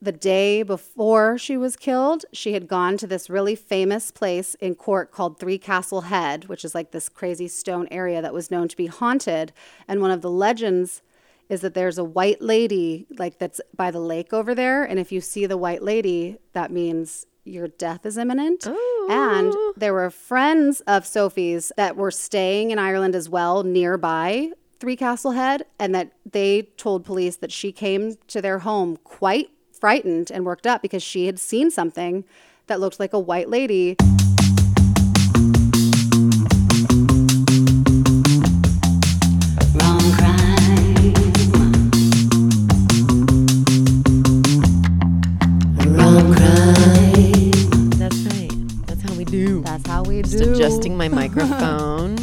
The day before she was killed, she had gone to this really famous place in Cork called Three Castle Head, which is like this crazy stone area that was known to be haunted. And one of the legends is that there's a white lady like that's by the lake over there, and if you see the white lady, that means your death is imminent. And there were friends of Sophie's that were staying in Ireland as well nearby Three Castle Head, and that they told police that she came to their home quite frightened and worked up because she had seen something that looked like a white lady. Wrong crime. Wrong crime. That's right. That's how we do. That's how we Just do. adjusting my microphone.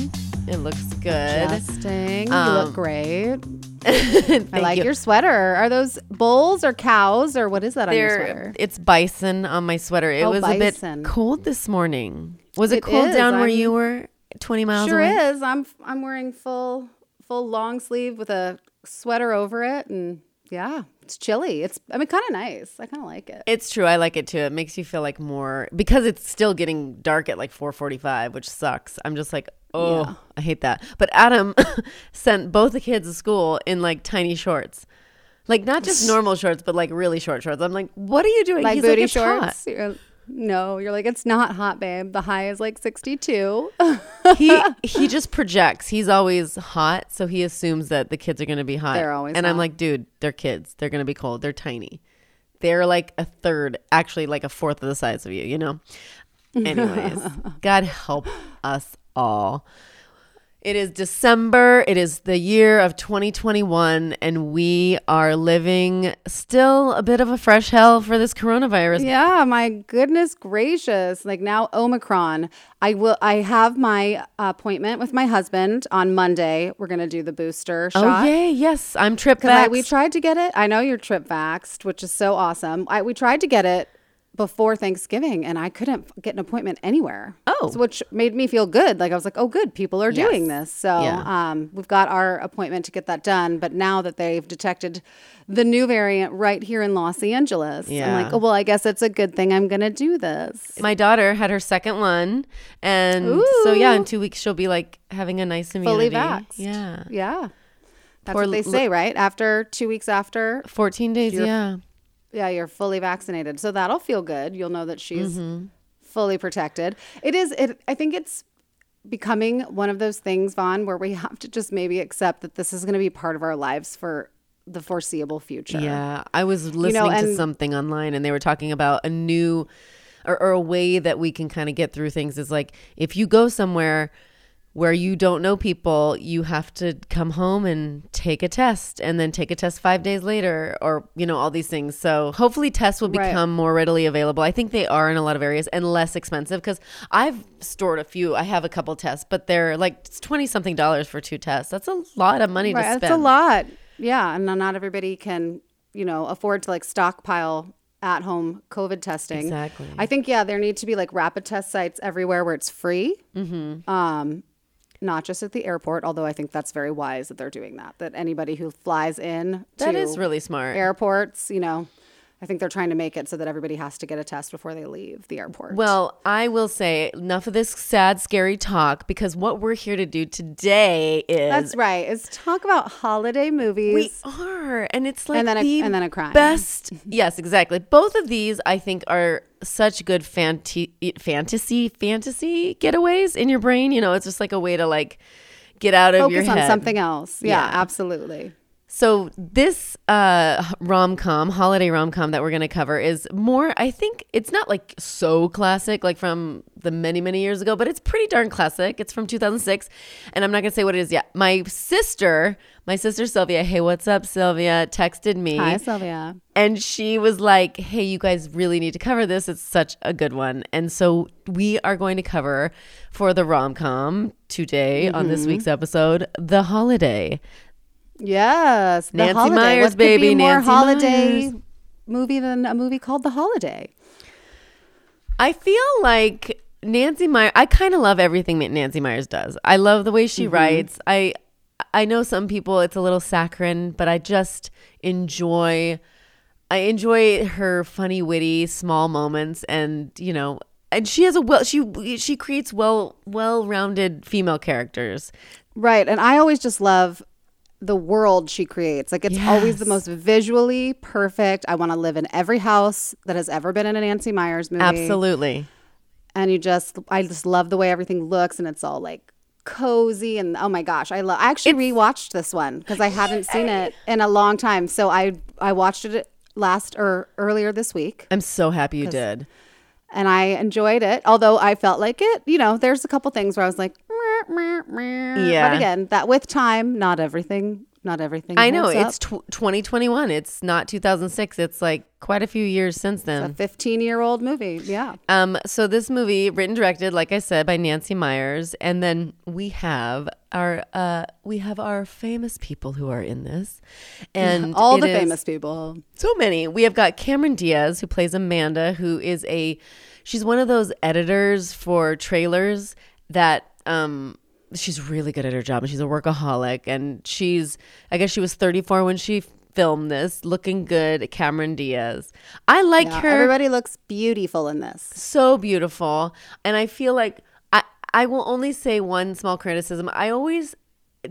It looks good. Adjusting. you Um, look great. I like you. your sweater. Are those bulls or cows or what is that on your sweater? it's bison on my sweater. It Oh, was bison. a bit cold this morning. Was it, It cold is. down where I'm- you were? Twenty miles Sure away. is. I'm I'm wearing full full long sleeve with a sweater over it and yeah, it's chilly. It's I mean kind of nice. I kind of like it. It's true. I like it too. It makes you feel like more because it's still getting dark at like 4:45, which sucks. I'm just like, oh, Yeah. I hate that. But Adam sent both the kids to school in like tiny shorts. Like not just normal shorts, but like really short shorts. I'm like, what are you doing? like He's booty like, shorts. No, you're like it's not hot, babe. The high is like 62. he he just projects. He's always hot, so he assumes that the kids are going to be hot. They're always And I'm like, dude, they're kids. They're going to be cold. They're tiny. They're like a third, actually like a fourth of the size of you, you know. Anyways, God help us all. It is December. It is the year of 2021, and we are living still a bit of a fresh hell for this coronavirus. Yeah, my goodness gracious. Like now Omicron. I will I have my appointment with my husband on Monday. We're going to do the booster show. Oh, shot. yay. Yes, I'm trip I vaxxed. we tried to get it. I know you're trip vaxxed, which is so awesome. I we tried to get it before Thanksgiving and I couldn't get an appointment anywhere. Oh. So, which made me feel good. Like I was like, "Oh good, people are doing Yes. this." So, Yeah. um we've got our appointment to get that done, but now that they've detected the new variant right here in Los Angeles, I'm Yeah. like, "Oh, well, I guess it's a good thing I'm going to do this." My daughter had her second one, and so yeah, in two weeks she'll be like having a nice immunity. Fully vaxxed. Yeah, Yeah. That's Poor what they say, right? After 2 weeks after fourteen days. Yeah, Yeah, you're fully vaccinated. So that'll feel good. You'll know that she's Mm-hmm. fully protected. It is it I think it's becoming one of those things, Vaughn, where we have to just maybe accept that this is going to be part of our lives for the foreseeable future. yeah. I was listening to and- something online, and they were talking about a new or, or a way that we can kind of get through things. Is like if you go somewhere where you don't know people, you have to come home and take a test and then take a test five days later, or, you know, all these things. So hopefully tests will Right. become more readily available. I think they are in a lot of areas and less expensive because I've stored a few. I have a couple tests, but they're like 20 something dollars for two tests. That's a lot of money to Right, spend. that's a lot. Yeah, and not everybody can, you know, afford to like stockpile at home COVID testing. Exactly. I think yeah, there need to be like rapid test sites everywhere where it's free. Mm-hmm. Um, not just at the airport, although I think that's very wise that they're doing that. That anybody who flies in That to is really smart. airports, you know, I think they're trying to make it so that everybody has to get a test before they leave the airport. Well, I will say enough of this sad, scary talk because what we're here to do today is that's right. Is talk about holiday movies. We are, and it's like And then a- the and then a crime. Best, yes, exactly. Both of these, I think, are such good fanti- fantasy fantasy getaways in your brain. You know, it's just like a way to like get out of your Focus on head. something else. Yeah, Yeah. absolutely. So this uh, rom com, holiday rom com that we're going to cover is more. I think it's not like so classic, like from the many many years ago, but it's pretty darn classic. It's from 2006, and I'm not going to say what it is yet. My sister, my sister Sylvia, hey, what's up, Sylvia? Texted me. Hi, Sylvia. And she was like, hey, you guys really need to cover this. It's such a good one. And so we are going to cover for the rom com today on Mm-hmm. this week's episode, The Holiday. Yes, The Nancy Holiday. Meyers, what could baby, be more Nancy holiday Meyers. movie than a movie called The Holiday? I feel like Nancy Meyers. I kind of love everything that Nancy Meyers does. I love the way she mm-hmm. writes. I I know some people it's a little saccharine, but I just enjoy. I enjoy her funny, witty, small moments, and you know, and she has a well. She she creates well well rounded female characters. Right, and I always just love the world she creates. Like it's always the most visually perfect. I want to live in every house that has ever been in a Nancy Meyers movie. Absolutely. and you just I just love the way everything looks and it's all like cozy and oh my gosh I love I actually rewatched this one because I hadn't seen it in a long time so I I watched it last or earlier this week I'm so happy you did. and I enjoyed it although I felt like it you know there's a couple things where I was like. Yeah. but again that with time not everything not everything I know it's tw- 2021. It's not 2006. It's like quite a few years since then. a 15 year old movie yeah Um, so this movie, written directed, like I said, by Nancy Meyers, and then we have our uh, we have our famous people who are in this, and all the famous people so many. We have got Cameron Diaz who plays Amanda, who is a she's one of those editors for trailers that um she's really good at her job and she's a workaholic and she's I guess she was 34 when she filmed this, looking good, Cameron Diaz. I like Yeah, her. everybody looks beautiful in this. So beautiful. And i feel like i i will only say one small criticism. I always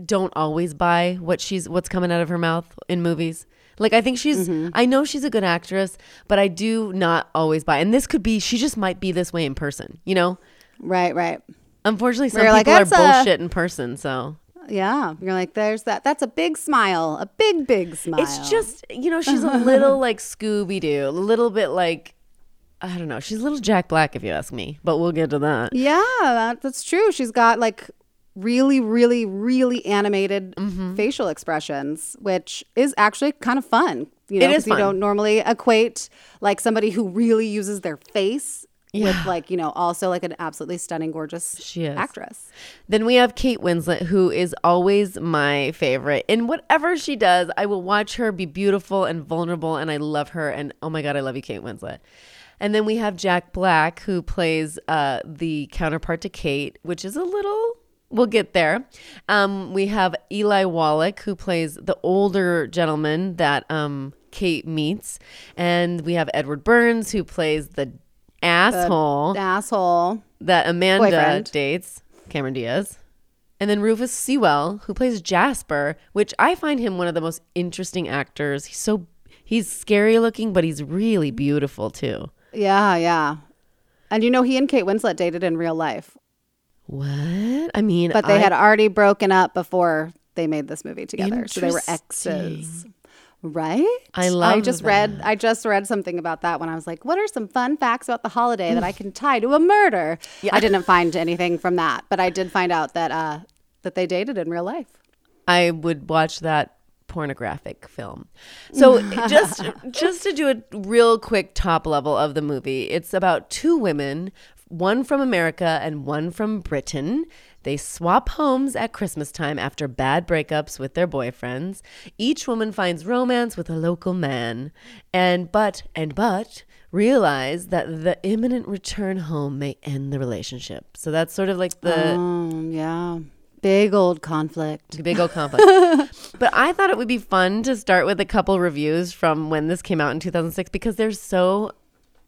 don't always buy what she's what's coming out of her mouth in movies. Like i think she's Mm-hmm. i know she's a good actress but i do not always buy and this could be she just might be this way in person you know? Right right unfortunately some you're like, people are "That's a- bullshit in person so Yeah, you're like, there's that. That's a big smile, a big, big smile. it's just you know she's a little like scooby-doo a little bit like i don't know she's a little jack black if you ask me but we'll get to that yeah, that, that's true. She's got like really, really, really animated Mm-hmm. facial expressions, which is actually kind of fun. You know, It is 'cause you fun. don't normally equate like somebody who really uses their face with like you know also like an absolutely stunning, gorgeous She is. actress. Then we have Kate Winslet, who is always my favorite. In whatever she does, I will watch her be beautiful and vulnerable, and I love her. And oh my God, I love you, Kate Winslet. And then we have Jack Black, who plays uh, the counterpart to Kate, which is a little. We'll get there. Um, we have Eli Wallach, who plays the older gentleman that um, Kate meets. And we have Edward Burns, who plays the asshole Asshole. that Amanda Boyfriend. dates, Cameron Diaz. And then Rufus Sewell, who plays Jasper, which I find him one of the most interesting actors. He's so he's scary looking, but he's really beautiful too. Yeah, yeah. And you know, he and Kate Winslet dated in real life, What? I mean, but they I- had already broken up before they made this movie together. So they were exes. Right? I love I just read I just read something about that when I was like, what are some fun facts about the holiday that I can tie to a murder? I didn't find anything from that, but I did find out that uh that they dated in real life. I would watch that pornographic film. So just just to do a real quick top level of the movie, it's about two women one from America and one from Britain. They swap homes at Christmas time after bad breakups with their boyfriends. Each woman finds romance with a local man. And but and but realize that the imminent return home may end the relationship. So that's sort of like the Um, yeah. Big old conflict. big old conflict. but I thought it would be fun to start with a couple reviews from when this came out in 2006 because they're so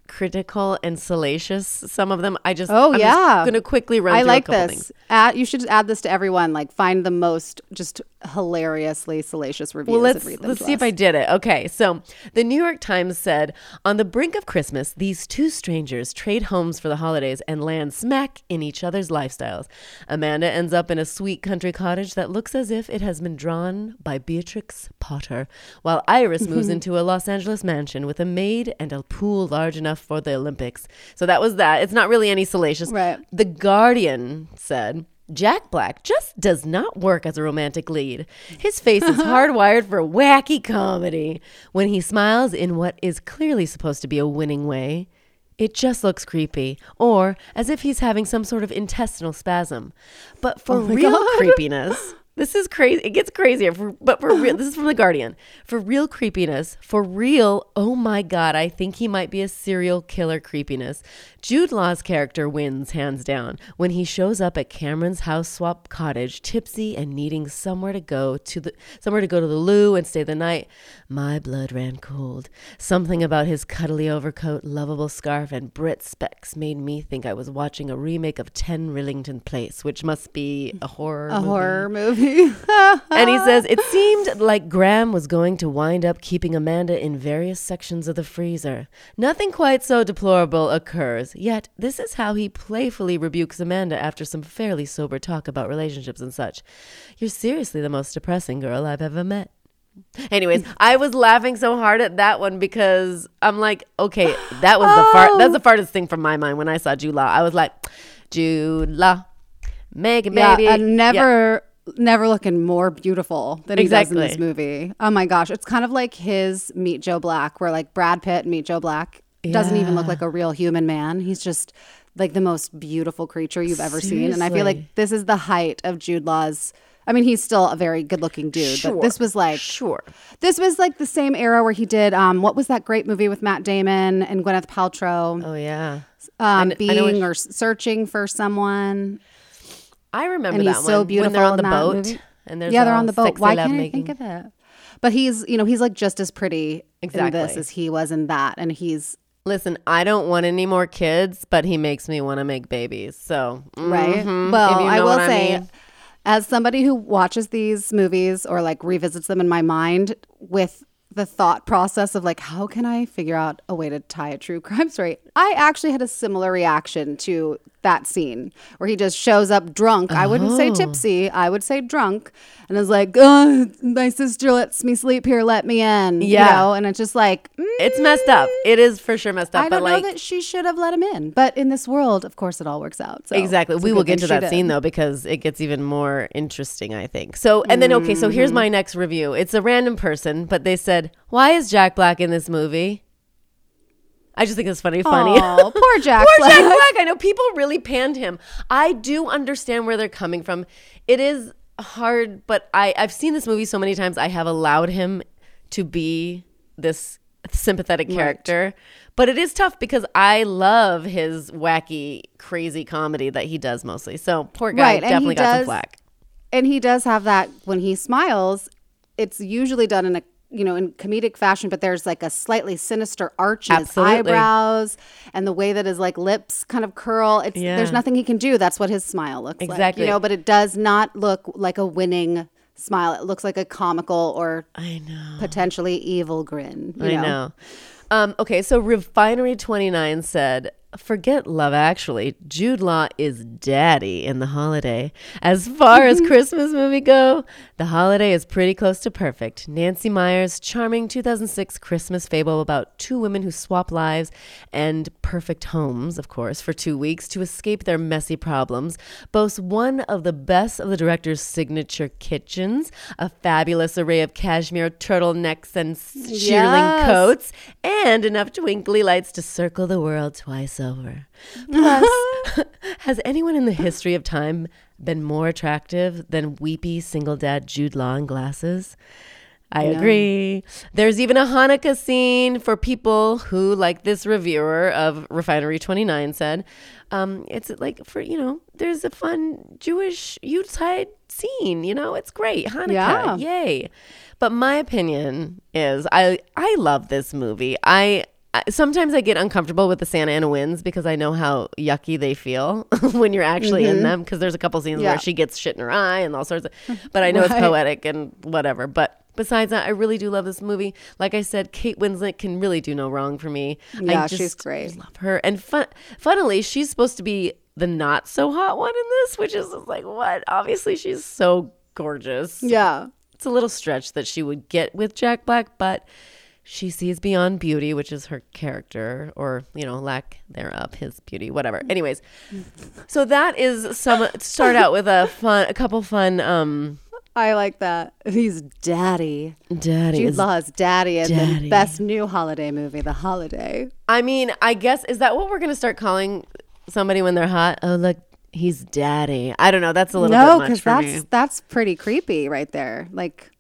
critical and salacious. Some of them, I just Oh, I'm yeah. going to quickly run. I through like a couple this. Things. Add, you should add this to everyone. Like, find the most just hilariously salacious reviews. Well, let's and read them let's see if. I did it. Okay, so the New York Times said, on the brink of Christmas, these two strangers trade homes for the holidays and land smack in each other's lifestyles. Amanda ends up in a sweet country cottage that looks as if it has been drawn by Beatrix Potter, while Iris moves into a Los Angeles mansion with a maid and a pool large enough for the Olympics. So that was that. It's not really any salacious. Right. The Guardian said. Jack Black just does not work as a romantic lead. His face is hardwired for wacky comedy. When he smiles in what is clearly supposed to be a winning way, it just looks creepy, or as if he's having some sort of intestinal spasm. But for oh real creepiness, this is crazy. It gets crazier. For, but for real, this is from the Guardian. For real creepiness, for real, oh my god, I think he might be a serial killer creepiness. Jude Law's character wins hands down when he shows up at Cameron's house swap cottage, tipsy and needing somewhere to go to the somewhere to go to the loo and stay the night. My blood ran cold. Something about his cuddly overcoat, lovable scarf, and Brit specs made me think I was watching a remake of Ten Rillington Place, which must be a horror. A movie. horror movie. And he says, It seemed like Graham was going to wind up keeping Amanda in various sections of the freezer. Nothing quite so deplorable occurs, yet, this is how he playfully rebukes Amanda after some fairly sober talk about relationships and such. You're seriously the most depressing girl I've ever met. Anyways, I was laughing so hard at that one because I'm like, okay, that was the fart. That's the oh. farthest thing from my mind when I saw Jude Law. I was like, Jude Law, Megan, yeah, baby. and Yeah. Never, looking more beautiful than he does in this movie. Oh my gosh, it's kind of like his Meet Joe Black, where like Brad Pitt and Meet Joe Black doesn't even look like a real human man. He's just like the most beautiful creature you've ever seen, and I feel like this is the height of Jude Law's. I mean, he's still a very good-looking dude, but this was like Sure. this was like the same era where he did um, what was that great movie with Matt Damon and Gwyneth Paltrow, Oh, yeah. um, being or searching for someone. I remember and that he's so beautiful when they're on the boat and there's yeah, they're on the boat. Why can't I lovemaking. think of it? But he's, you know, he's like just as pretty in this Exactly. as he was in that, and he's Listen, I don't want any more kids, but he makes me want to make babies. So, right. mhm, Well, you I will say, mean. as somebody who watches these movies or like revisits them in my mind with the thought process of like, how can I figure out a way to tie a true crime story? I actually had a similar reaction to that scene where he just shows up drunk. I wouldn't Oh. say tipsy, I would say drunk, and is like, oh, my sister lets me sleep here, let me in. Yeah. You know, and it's just like, mm, it's messed up. It is for sure messed up. I but don't like, know that she should have let him in. But in this world, of course, it all works out. So Exactly. We will get to that scene did. though because it gets even more interesting, I think. So, and then okay, so Mm-hmm. here's my next review. It's a random person, but they said, "Why is Jack Black in this movie?" I just think it's funny, funny. Aw, poor Jack Poor Jack Black. Black. I know people really panned him. I do understand where they're coming from. It is hard, but I I've seen this movie so many times. I have allowed him to be this sympathetic character. But it is tough because I love his wacky, crazy comedy that he does mostly. So poor guy Right, definitely got some does- flack. and he does have that when he smiles it's usually done in a you know in comedic fashion but there's like a slightly sinister arch in Absolutely. his eyebrows and the way that his like lips kind of curl it's Yeah. there's nothing he can do that's what his smile looks like Exactly. you know but it does not look like a winning smile it looks like a comical or I know. potentially evil grin you I know. Um, okay, so Refinery 29 said, Forget Love Actually. Jude Law is daddy in the holiday. As far as Christmas movie go, the holiday is pretty close to perfect. Nancy Meyer's charming 2006 Christmas fable about two women who swap lives and perfect homes, of course, for two weeks to escape their messy problems boasts one of the best of the director's signature kitchens, a fabulous array of cashmere turtlenecks and shearling Yes. coats, and enough twinkly lights to circle the world twice over. Plus, has anyone in the history of time been more attractive than weepy single dad Jude Law in glasses? I agree. There's even a Hanukkah scene for people who, like this reviewer of Refinery 29 said, um, it's like for, you know, there's a fun Jewish Yuletide scene, you know, it's great. Hanukkah, Yeah. yay. But my opinion is I, I love this movie. I- Sometimes I get uncomfortable with the Santa Ana winds because I know how yucky they feel when you're actually in them. Because there's a couple scenes Mm-hmm. Yeah. where she gets shit in her eye and all sorts of. But I know it's poetic and whatever. But besides that, I really do love this movie. Like I said, Kate Winslet can really do no wrong for me. Yeah, I she's just great. Love her. And fun, funnily, she's supposed to be the not so hot one in this, which is like what? Obviously, she's so gorgeous. Yeah. It's a little stretch that she would get with Jack Black, but she sees beyond beauty, which is her character, or you know, lack thereof, his beauty, whatever. Anyways, so that is some. Start out with a fun, a couple fun. um I like that. He's daddy. Daddy Jude is Law's daddy in Daddy. the best new holiday movie, The Holiday. I mean, I guess is that what we're gonna start calling somebody when they're hot? Oh, look, he's daddy. I don't know. That's a little No, because that's me. that's pretty creepy right there. Like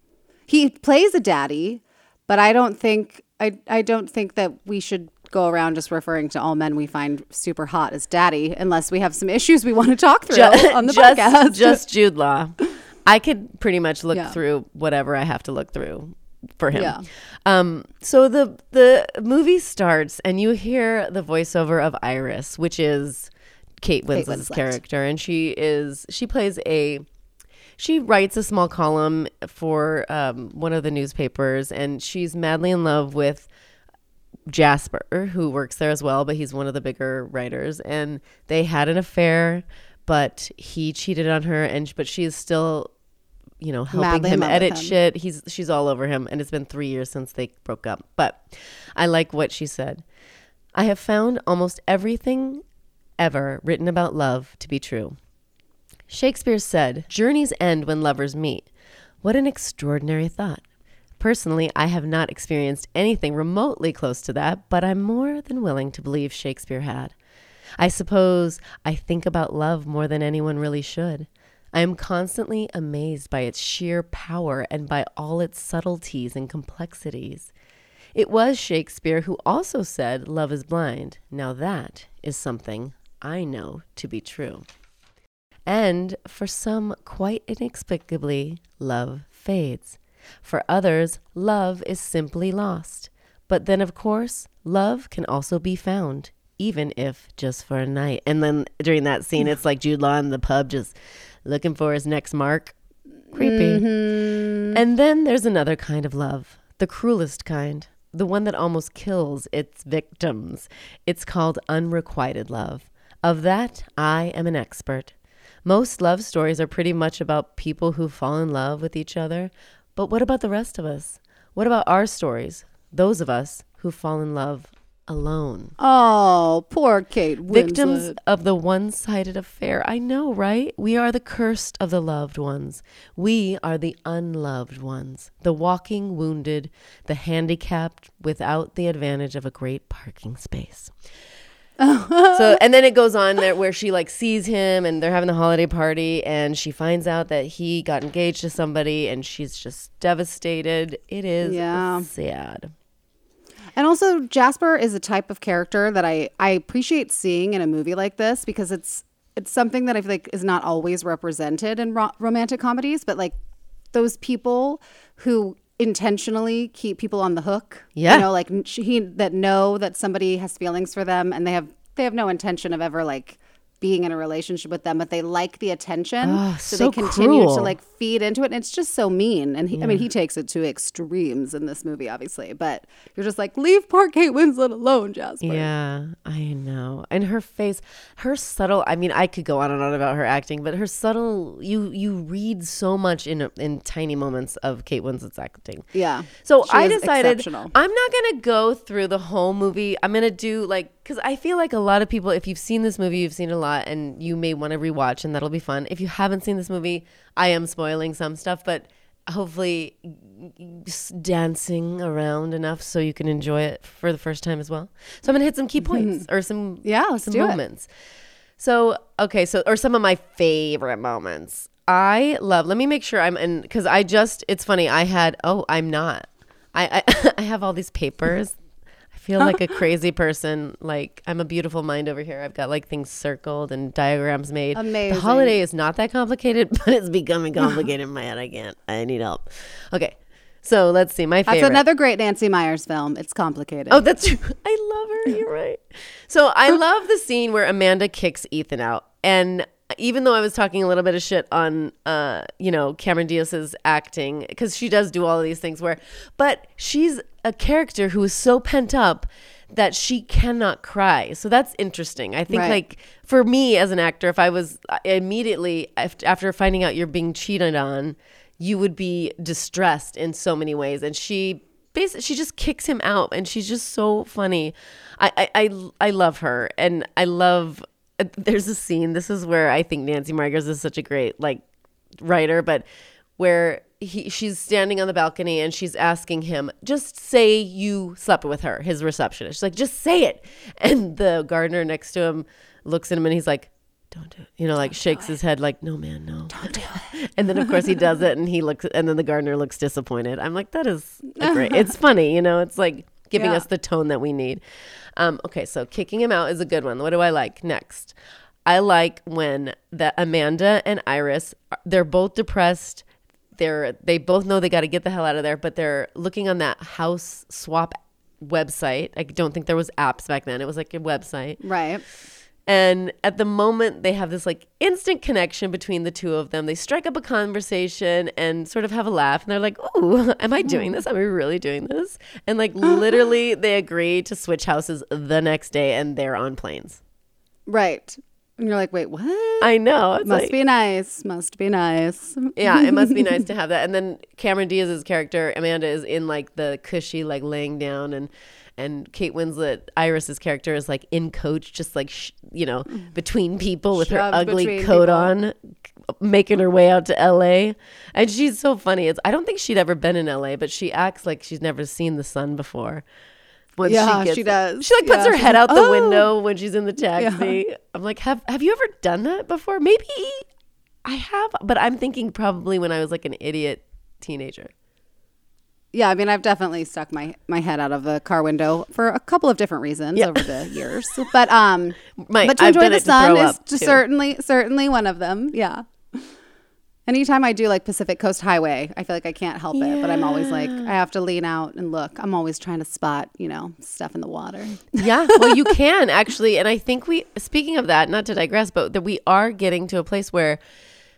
he plays a daddy, but I don't think I I don't think that we should go around just referring to all men we find super hot as daddy unless we have some issues we want to talk through on the just, podcast. just Jude Law. I could pretty much look Yeah. through whatever I have to look through for him. Yeah. Um, so the the movie starts and you hear the voiceover of Iris, which is Kate Winslet's Winslet. character, and she is she plays a she writes a small column for um, one of the newspapers, and she's madly in love with Jasper, who works there as well, but he's one of the bigger writers. And they had an affair, but he cheated on her, and but she is still, you know, helping Madly him edit him. shit. He's she's all over him, and it's been three years since they broke up. But I like what she said. I have found almost everything ever written about love to be true. Shakespeare said, Journeys end when lovers meet. What an extraordinary thought. Personally, I have not experienced anything remotely close to that, but I'm more than willing to believe Shakespeare had. I suppose I think about love more than anyone really should. I am constantly amazed by its sheer power and by all its subtleties and complexities. It was Shakespeare who also said, Love is blind. Now that is something I know to be true. And for some, quite inexplicably, love fades. For others, love is simply lost. But then, of course, love can also be found, even if just for a night. And then during that scene, it's like Jude Law in the pub just looking for his next mark. Creepy. Mm-hmm. And then there's another kind of love, the cruelest kind, the one that almost kills its victims. It's called unrequited love. Of that, I am an expert. Most love stories are pretty much about people who fall in love with each other. But what about the rest of us? What about our stories? Those of us who fall in love alone. oh, poor Kate Winslet. Victims of the one sided affair. I know, right? We are the cursed of the loved ones. We are the unloved ones, the walking wounded, the handicapped without the advantage of a great parking space. So and then it goes on there where she like sees him and they're having the holiday party and she finds out that he got engaged to somebody and she's just devastated. It is Yeah. sad. And also, Jasper is a type of character that I, I appreciate seeing in a movie like this because it's it's something that I feel like is not always represented in ro- romantic comedies, but like those people who intentionally keep people on the hook. Yeah. you know, like he that know that somebody has feelings for them and they have they have no intention of ever like being in a relationship with them, but they like the attention, Ah, so, so they continue cruel. to like feed into it. And it's just so mean. And he, I mean, he takes it to extremes in this movie, obviously. But you're just like, leave poor Kate Winslet alone, Jasper. Yeah, I know. And her face, her subtle. I mean, I could go on and on about her acting, but her subtle. You you read so much in in tiny moments of Kate Winslet's acting. Yeah. So I decided. I'm not gonna go through the whole movie. I'm gonna do like because I feel like a lot of people, if you've seen this movie, you've seen a lot, and you may want to rewatch, and that'll be fun. If you haven't seen this movie, I am spoiling some stuff, but hopefully dancing around enough so you can enjoy it for the first time as well. So I'm gonna hit some key points or some Yeah, some it. moments. So okay, so or some of my favorite moments. I love. Let me make sure I'm in because I just. It's funny. I had. Oh, I'm not. I I, I have all these papers. I feel like a crazy person. Like I'm a beautiful mind over here. I've got like things circled and diagrams made. The holiday is not that complicated, but it's becoming complicated in my head. I can't. I need help. Okay. So let's see. My favorite. That's another great Nancy Meyers film. It's complicated. Oh, that's true. I love her. You're right. So I love the scene where Amanda kicks Ethan out. And even though I was talking a little bit of shit on, uh, you know, Cameron Diaz's acting, because she does do all of these things where, but she's a character who is so pent up that she cannot cry. So that's interesting. I think, Right. like, for me as an actor, if I was uh, immediately after finding out you're being cheated on, you would be distressed in so many ways. And she basically she just kicks him out, and she's just so funny. I I I, I love her, and I love. uh, There's a scene. This is where I think Nancy Meyers is such a great like writer, but where he she's standing on the balcony and she's asking him, just say you slept with her, his receptionist. She's like, just say it. And the gardener next to him looks at him and he's like, don't do it. You know, like shakes his head like, no, man, no. Don't do it. And then of course he does it and he looks and then the gardener looks disappointed. I'm like, that is great. It's funny, you know, it's like giving Yeah. us the tone that we need. Um, okay, so kicking him out is a good one. What do I like next? I like when the Amanda and Iris they're both depressed. They're they both know they got to get the hell out of there, but they're looking on that house swap website. I don't think there was apps back then. It was like a website. Right. And at the moment, they have this like instant connection between the two of them. They strike up a conversation and sort of have a laugh. And they're like, "Ooh, am I doing this? Am I really doing this?" And like literally, they agree to switch houses the next day, and they're on planes. Right. And you're like, wait, what? I know. It's Must like- be nice. Must be nice. yeah, it must be nice to have that. And then Cameron Diaz's character Amanda is in like the cushy, like laying down, and and Kate Winslet Iris's character is like in coach, just like sh- you know mm. between people with her ugly coat people. on, making her way out to L.A. And she's so funny. It's I don't think she'd ever been in L.A., but she acts like she's never seen the sun before. When Yeah, gets she it. does. She like puts Yeah, her head like, out the "Oh." window when she's in the taxi. I'm like, have have you ever done that before? Maybe I have, but I'm thinking probably when I was like an idiot teenager. Yeah, I mean, I've definitely stuck my, my head out of the car window for a couple of different reasons Yeah. over the years. But um, My- but to enjoy the sun is certainly certainly one of them. Yeah. Anytime I do like Pacific Coast Highway, I feel like I can't help it, but I'm always like I have to lean out and look. I'm always trying to spot, you know, stuff in the water. Yeah, well, you can actually, and I think we. Speaking of that, not to digress, but that we are getting to a place where,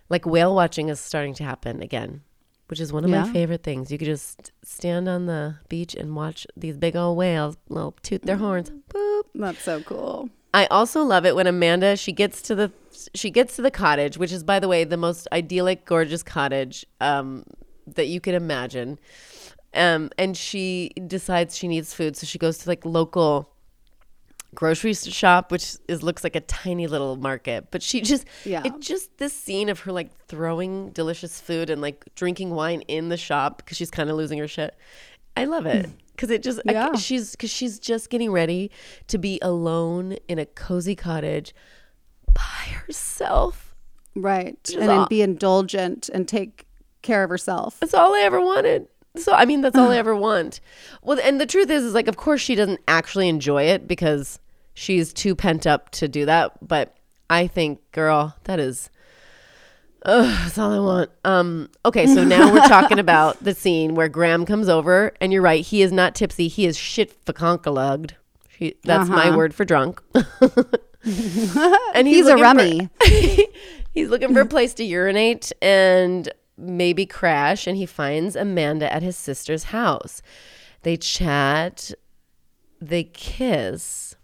like, whale watching is starting to happen again, which is one of my favorite things. You could just stand on the beach and watch these big old whales, little toot their horns. Boop. That's so cool. I also love it when Amanda she gets to the she gets to the cottage, which is by the way the most idyllic, gorgeous cottage um, that you could imagine. Um, and she decides she needs food, so she goes to like local grocery shop, which is looks like a tiny little market. But she just Yeah. it just this scene of her like throwing delicious food and like drinking wine in the shop because she's kind of losing her shit. I love it because it just I Yeah. she's because she's just getting ready to be alone in a cozy cottage by herself. Right. and then be indulgent and take care of herself. That's all I ever wanted. So I mean, that's all I ever want. Well, and the truth is, is like, of course, she doesn't actually enjoy it because she's too pent up to do that. But I think, girl, that is, ugh, that's all I want. Um, okay, so now we're talking about the scene where Graham comes over, and you're right, he is not tipsy. He is shit faconkalogued. That's my Uh-huh. word for drunk. and He's a looking for- rummy. he's looking for a place to urinate and maybe crash, and he finds Amanda at his sister's house. They chat, they kiss.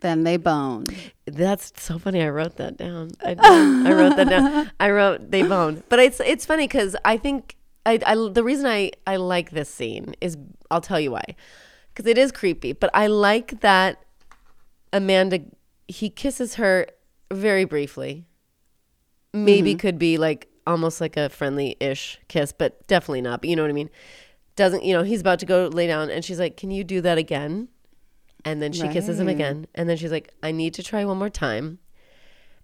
Then they bone. That's so funny. I wrote that down. I. I wrote that down. I wrote they bone. but it's it's funny because I think I, I the reason I I like this scene is I'll tell you why, because it is creepy. But I like that Amanda he kisses her very briefly. Maybe mm-hmm. could be like almost like a friendly ish kiss, but definitely not. But you know what I mean? Doesn't, you know, he's about to go lay down and she's like, Can you do that again? And then she kisses him again. And then she's like, I need to try one more time.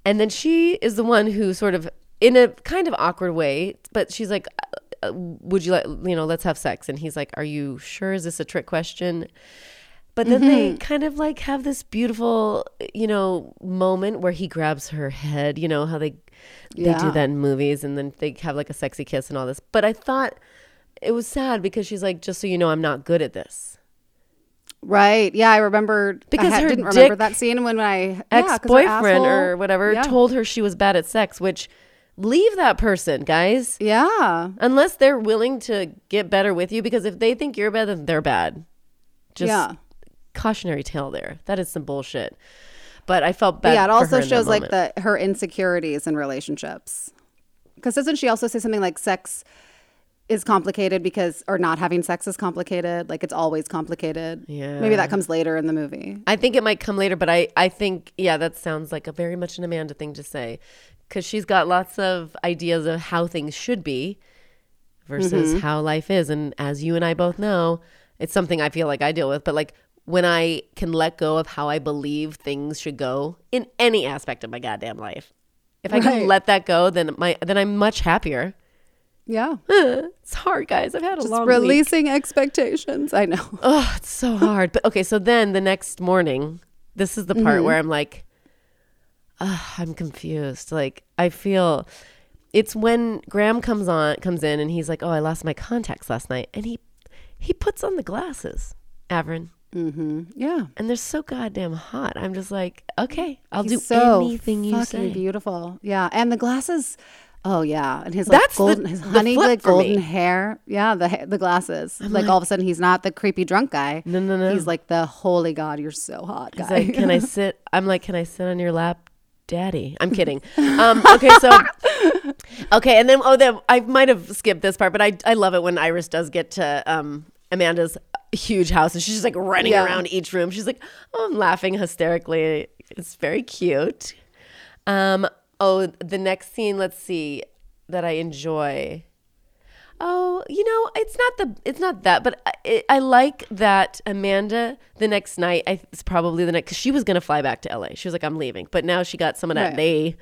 And then she is the one who sort of, in a kind of awkward way, but she's like, uh, uh, Would you like, you know, let's have sex? And he's like, Are you sure? Is this a trick question? But then they Mm-hmm. kind of like have this beautiful, you know, moment where he grabs her head. You know how they they do that in movies, and then they have like a sexy kiss and all this. But I thought it was sad because she's like, just so you know, I'm not good at this. Right. Yeah, I remember Because I her didn't remember that scene when I yeah, 'cause her Ex boyfriend or whatever Yeah. told her she was bad at sex, which leave that person, guys. Yeah. Unless they're willing to get better with you, because if they think you're bad, then they're bad. Just yeah. cautionary tale there. That is some bullshit. But I felt But bad. yeah, it also her in that shows like the her insecurities in relationships. Because doesn't she also say something like sex is complicated because or not having sex is complicated? Like it's always complicated. Yeah. Maybe that comes later in the movie. I think it might come later, but I, I think, yeah, that sounds like a very much an Amanda thing to say because she's got lots of ideas of how things should be versus Mm-hmm. how life is. And as you and I both know, it's something I feel like I deal with. But like when I can let go of how I believe things should go in any aspect of my goddamn life, if I can let that go, then my then I'm much happier. Yeah. It's hard, guys. I've had a Just long week. releasing expectations. I know. Oh, it's so hard. But okay, so then the next morning, this is the part mm-hmm. where I'm like, Ugh, I'm confused. Like I feel it's when Graham comes on comes in and he's like, Oh, I lost my contacts last night. And he he puts on the glasses, Avrin. Mm-hmm. Yeah. And they're so goddamn hot. I'm just like, okay, I'll He's do so anything you fucking say. beautiful. Yeah. And the glasses. Oh yeah, and his like That's the- golden, his honey like golden hair. Yeah, the the glasses. like, all of a sudden, he's not the creepy drunk guy. No, no, no. He's like the holy god. You're so hot, He's guy. like, can I sit? I'm like, can I sit on your lap, daddy? I'm kidding. Um, okay, so okay, and then oh, then I might have skipped this part, but I I love it when Iris does get to um Amanda's huge house and she's just like running Yeah. around each room. She's like, oh, I'm laughing hysterically. It's very cute. Um, oh, the next scene. Let's see that I enjoy. Oh, you know, it's not the it's not that, but I, I like that Amanda the next night. I, it's probably the next because she was gonna fly back to LA. She was like, I'm leaving, but now she got someone at Right. they.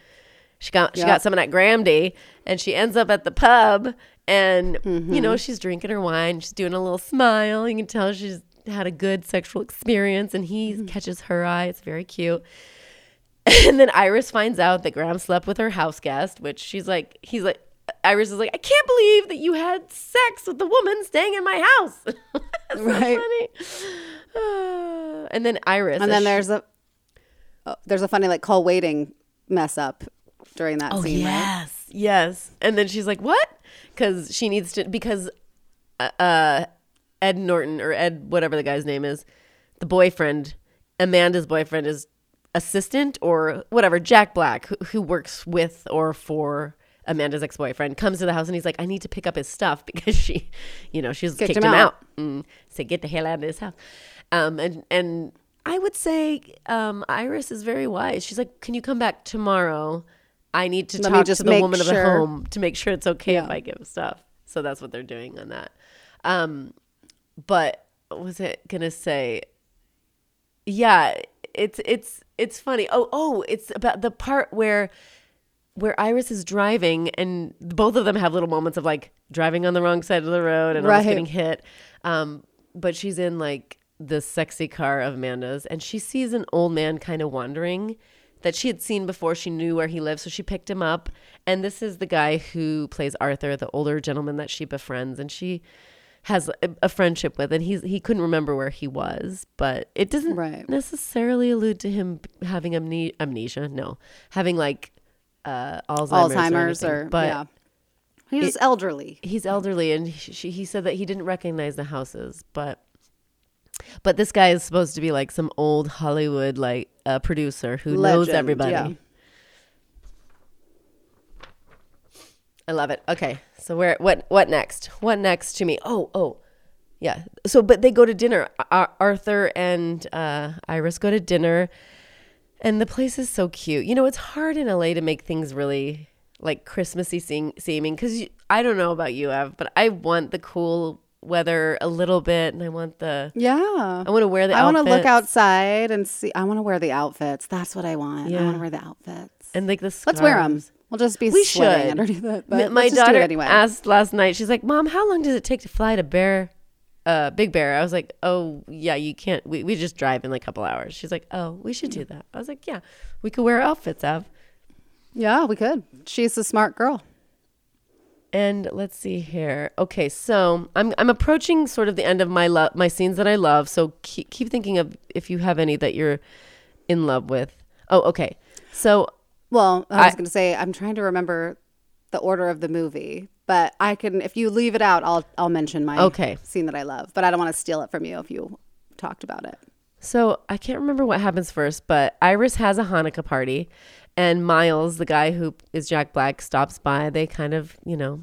She got she got someone at Gramdy, and she ends up at the pub, and you Mm-hmm. know she's drinking her wine. She's doing a little smile. You can tell she's had a good sexual experience, and he Mm-hmm. catches her eye. It's very cute. And then Iris finds out that Graham slept with her house guest, which she's like, he's like, Iris is like, I can't believe that you had sex with the woman staying in my house. Right. funny. And then Iris, and then she- there's a oh, there's a funny like call waiting mess up during that oh scene, right? yes, yes. And then she's like, what? Because she needs to because uh, uh, Ed Norton or Ed whatever the guy's name is, the boyfriend, Amanda's boyfriend is assistant or whatever, Jack Black, who, who works with or for Amanda's ex boyfriend, comes to the house and he's like, I need to pick up his stuff because she, you know, she's kicked, Kicked him, him out. out. Mm, say, get the hell out of this house. Um, and, and I would say um, Iris is very wise. She's like, Can you come back tomorrow? I need to Let talk to the woman of the home to make sure it's okay if I give stuff. So that's what they're doing on that. Um, but was it gonna say? Yeah, it's it's it's funny. Oh oh, it's about the part where where Iris is driving and both of them have little moments of like driving on the wrong side of the road and almost getting hit. Um, but she's in like the sexy car of Amanda's and she sees an old man kind of wandering that she had seen before. She knew where he lived, so she picked him up. And this is the guy who plays Arthur, the older gentleman that she befriends, and she has a, a friendship with. And he's he couldn't remember where he was, but it doesn't Right. necessarily allude to him having amne- amnesia. No, having like uh, Alzheimer's, Alzheimer's or, or, but yeah. He's just elderly. he's elderly and he, she, he said that he didn't recognize the houses but but this guy is supposed to be like some old hollywood like uh, producer who knows everybody yeah. I love it okay so where what what next what next to me oh oh yeah so but they go to dinner Ar- arthur and uh, iris go to dinner and the place is so cute you know it's hard in la to make things really like Christmassy seem- seeming. Because I don't know about you, Ev, but I want the cool weather a little bit, and I want the Yeah. I want to wear the. I want to look outside and see. I want to wear the outfits. That's what I want. I want to wear the outfits. and like the. Let's wear them. We'll just be We should. underneath it. But my let's just do daughter anyway. asked last night. She's like, "Mom, how long does it take to fly to Bear, uh, Big Bear?" I was like, "Oh, yeah, you can't. We we just drive in like a couple hours." She's like, "Oh, we should do that." I was like, "Yeah, we could wear outfits, Av." yeah, we could. She's a smart girl. And let's see here. Okay, so I'm I'm approaching sort of the end of my love my scenes that I love. So keep keep thinking of if you have any that you're in love with. Oh, okay. So Well, I was going to say I'm trying to remember the order of the movie, but I can. If you leave it out, I'll I'll mention my Okay. scene that I love. But I don't want to steal it from you if you talked about it. So I can't remember what happens first, but Iris has a Hanukkah party, and Miles, the guy who is Jack Black, stops by. They kind of, you know,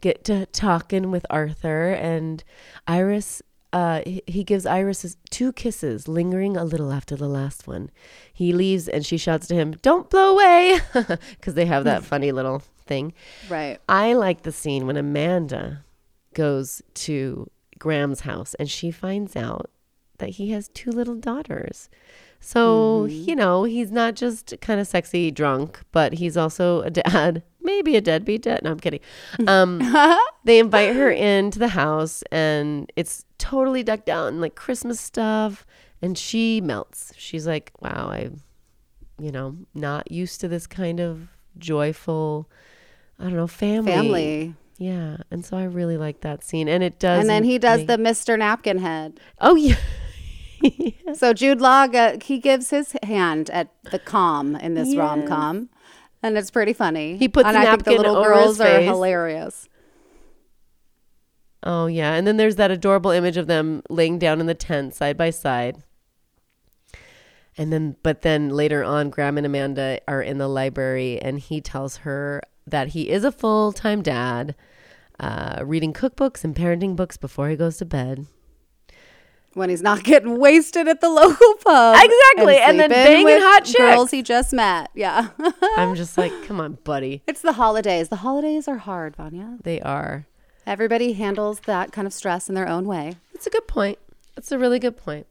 get to talking with Arthur, and Iris. Uh, he, he gives Iris two kisses, lingering a little after the last one. He leaves, and she shouts to him, "Don't blow away," because they have that funny little thing. Right. I like the scene when Amanda goes to Graham's house and she finds out that he has two little daughters. So, you know, he's not just kind of sexy drunk, but he's also a dad, maybe a deadbeat dad. No, I'm kidding. Um, they invite her into the house and it's totally decked out in like Christmas stuff. And she melts. She's like, wow, I, you know, not used to this kind of joyful, I don't know, family. Family. Yeah. And so I really like that scene. And it does. And then he does make- the Mr. Napkin Head. Oh, yeah. So Jude Law, uh, he gives his hand at the com in this rom com, and it's pretty funny. He puts and a I think the little girls are hilarious. Oh yeah, and then there's that adorable image of them laying down in the tent side by side. And then but then later on Graham and Amanda are in the library and he tells her that he is a full-time dad, uh, reading cookbooks and parenting books before he goes to bed. When he's not getting wasted at the local pub, Exactly, and then banging with hot chicks. girls he just met. Yeah, I'm just like, come on, buddy. it's the holidays. The holidays are hard, Vanya. They are. Everybody handles that kind of stress in their own way. That's a good point. That's a really good point.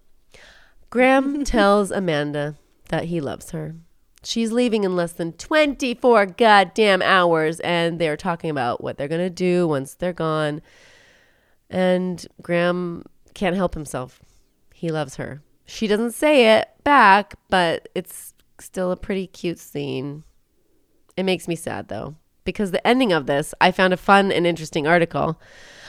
Graham tells Amanda that he loves her. She's leaving in less than 24 goddamn hours, and they're talking about what they're going to do once they're gone. And Graham can't help himself. He loves her. She doesn't say it back, but it's still a pretty cute scene. It makes me sad though, because the ending of this, I found a fun and interesting article.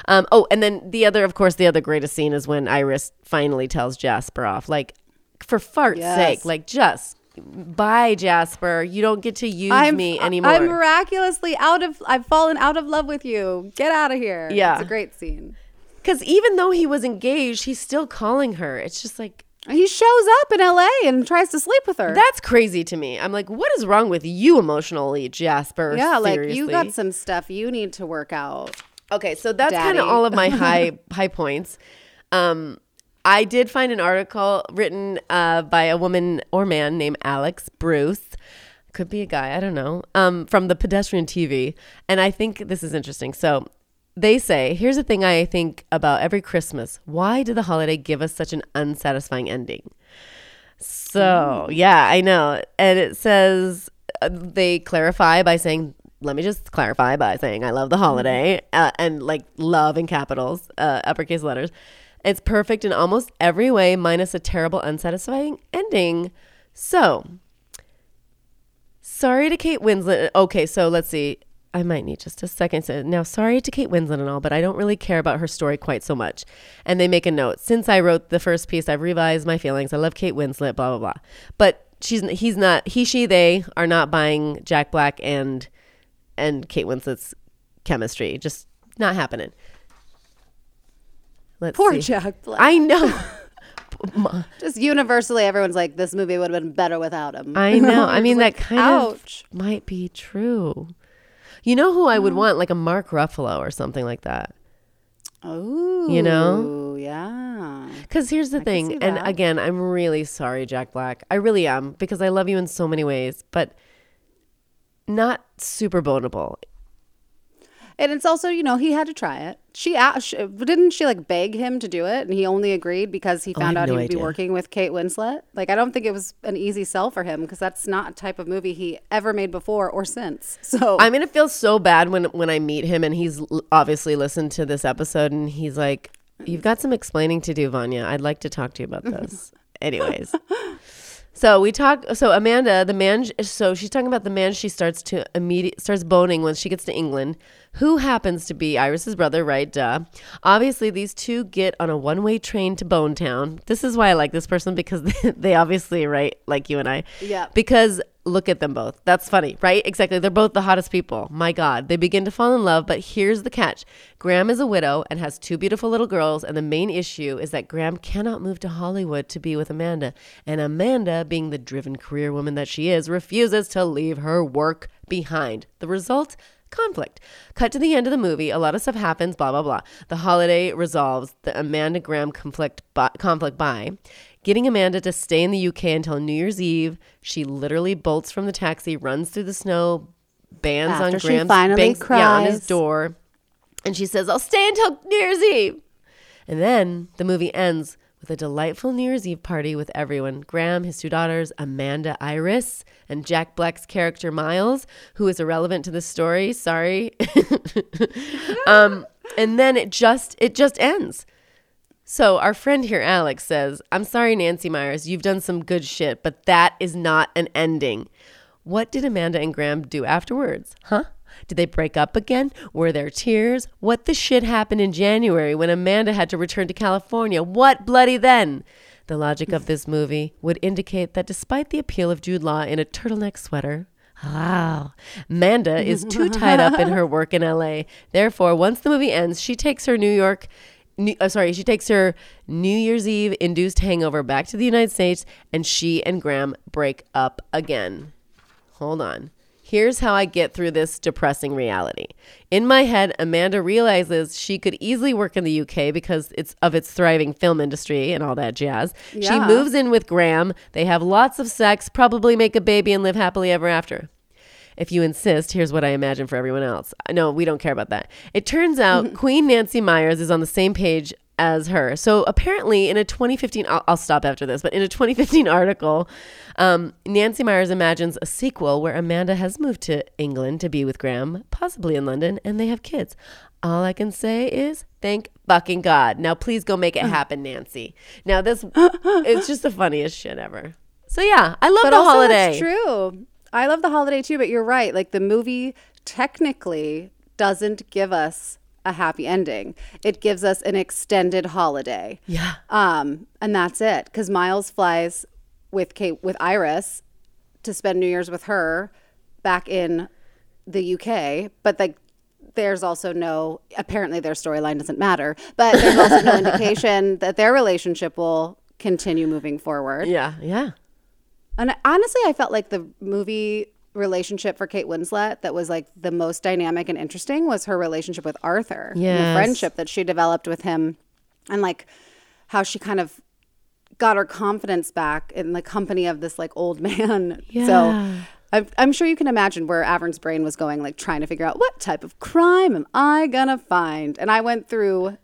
Um, oh, and then the other, of course, the other greatest scene is when Iris finally tells Jasper off. Like, for fart's Yes. sake, like, just bye, Jasper. You don't get to use I'm me anymore. I'm miraculously out of. I've fallen out of love with you. Get out of here. Yeah. it's a great scene. Because even though he was engaged, he's still calling her. It's just like, He shows up in L.A. and tries to sleep with her. that's crazy to me. I'm like, what is wrong with you emotionally, Jasper? yeah, like you Seriously. got some stuff you need to work out. Okay, so that's kind Daddy. of all of my high high points. Um, I did find an article written uh, by a woman or man named Alex Bruce. Could be a guy, I don't know. Um, from the Pedestrian TV, and I think this is interesting. So they say, here's the thing I think about every Christmas: Why did the holiday give us such an unsatisfying ending? So, yeah, I know. And it says uh, they clarify by saying, let me just clarify by saying I love the holiday uh, and like love in capitals, uh, uppercase letters. It's perfect in almost every way, minus a terrible, unsatisfying ending. So, sorry to Kate Winslet. Okay, so let's see. I might need just a second. So now, sorry to Kate Winslet and all, but I don't really care about her story quite so much. And they make a note. Since I wrote the first piece, I've revised my feelings. I love Kate Winslet, blah, blah, blah. But she's he's not, he, she, they are not buying Jack Black and and Kate Winslet's chemistry. Just not happening. Let's Poor see. Jack Black. I know. Just universally, everyone's like, this movie would have been better without him. I know. I mean, like, that kind ouch. of might be true. You know who I would want? Like a Mark Ruffalo or something like that. Oh, You know? yeah. Because here's the see thing. And again, I'm really sorry, Jack Black. I really am because I love you in so many ways. But not super bonable. And it's also, you know, he had to try it. She asked, didn't she like beg him to do it, and he only agreed because he Oh, found have out he no would be working with Kate Winslet. Like, I don't think it was an easy sell for him because that's not a type of movie he ever made before or since. So I'm gonna feel so bad when when I meet him and he's obviously listened to this episode and he's like, "You've got some explaining to do, Vanya. I'd like to talk to you about this." Anyways, so we talk. So Amanda, the man. So she's talking about the man she starts to immediate starts boning when she gets to England, who happens to be Iris's brother, right? Duh. Obviously, these two get on a one way train to Bone Town. This is why I like this person because they obviously right like you and I. Yeah. Because look at them both. That's funny, right? Exactly. They're both the hottest people. My God. They begin to fall in love, but here's the catch Graham is a widow and has two beautiful little girls. And the main issue is that Graham cannot move to Hollywood to be with Amanda. And Amanda, being the driven career woman that she is, refuses to leave her work behind. The result? Conflict. Cut to the end of the movie. A lot of stuff happens. Blah blah blah. The holiday resolves the Amanda Graham conflict by, conflict by getting Amanda to stay in the UK until New Year's Eve. She literally bolts from the taxi, runs through the snow, bands on After she Graham's finally yeah, on his door, and she says, "I'll stay until New Year's Eve." And then the movie ends with a delightful New Year's Eve party with everyone Graham, his two daughters, Amanda Iris, and Jack Black's character Miles, who is irrelevant to the story. Sorry. um, and then it just it just ends. So our friend here, Alex, says, I'm sorry, Nancy Meyers, you've done some good shit, but that is not an ending. What did Amanda and Graham do afterwards? Huh? Did they break up again? Were there tears? What the shit happened in January when Amanda had to return to California? What bloody then? The logic of this movie would indicate that despite the appeal of Jude Law in a turtleneck sweater, Wow. Amanda is too tied up in her work in LA. Therefore, once the movie ends, she takes her New York New, uh, sorry, she takes her New Year's Eve induced hangover back to the United States and she and Graham break up again. Hold on. Here's how I get through this depressing reality. In my head, Amanda realizes she could easily work in the UK because it's of its thriving film industry and all that jazz. She moves in with Graham. They have lots of sex, probably make a baby and live happily ever after. If you insist, here's what I imagine for everyone else. No, we don't care about that. It turns out Queen Nancy Meyers is on the same page as her. So apparently, in a 2015, I'll, I'll stop after this, but in a 2015 article, um, Nancy Meyers imagines a sequel where Amanda has moved to England to be with Graham, possibly in London, and they have kids. All I can say is thank fucking God. Now, please go make it happen, Nancy. Now, this it's just the funniest shit ever. So yeah, I love but the holiday. That's true. I love the holiday too, but you're right. Like the movie technically doesn't give us a happy ending. It gives us an extended holiday. Yeah. Um, and that's it. Because Miles flies with Kate with Iris to spend New Year's with her back in the UK, but like there's also no apparently their storyline doesn't matter, but there's also no indication that their relationship will continue moving forward. Yeah, yeah. And honestly, I felt like the movie relationship for Kate Winslet that was like the most dynamic and interesting was her relationship with Arthur. Yes. The friendship that she developed with him and like how she kind of got her confidence back in the company of this like old man. So I'm, I'm sure you can imagine where Avern's brain was going, like trying to figure out what type of crime am I gonna find? And I went through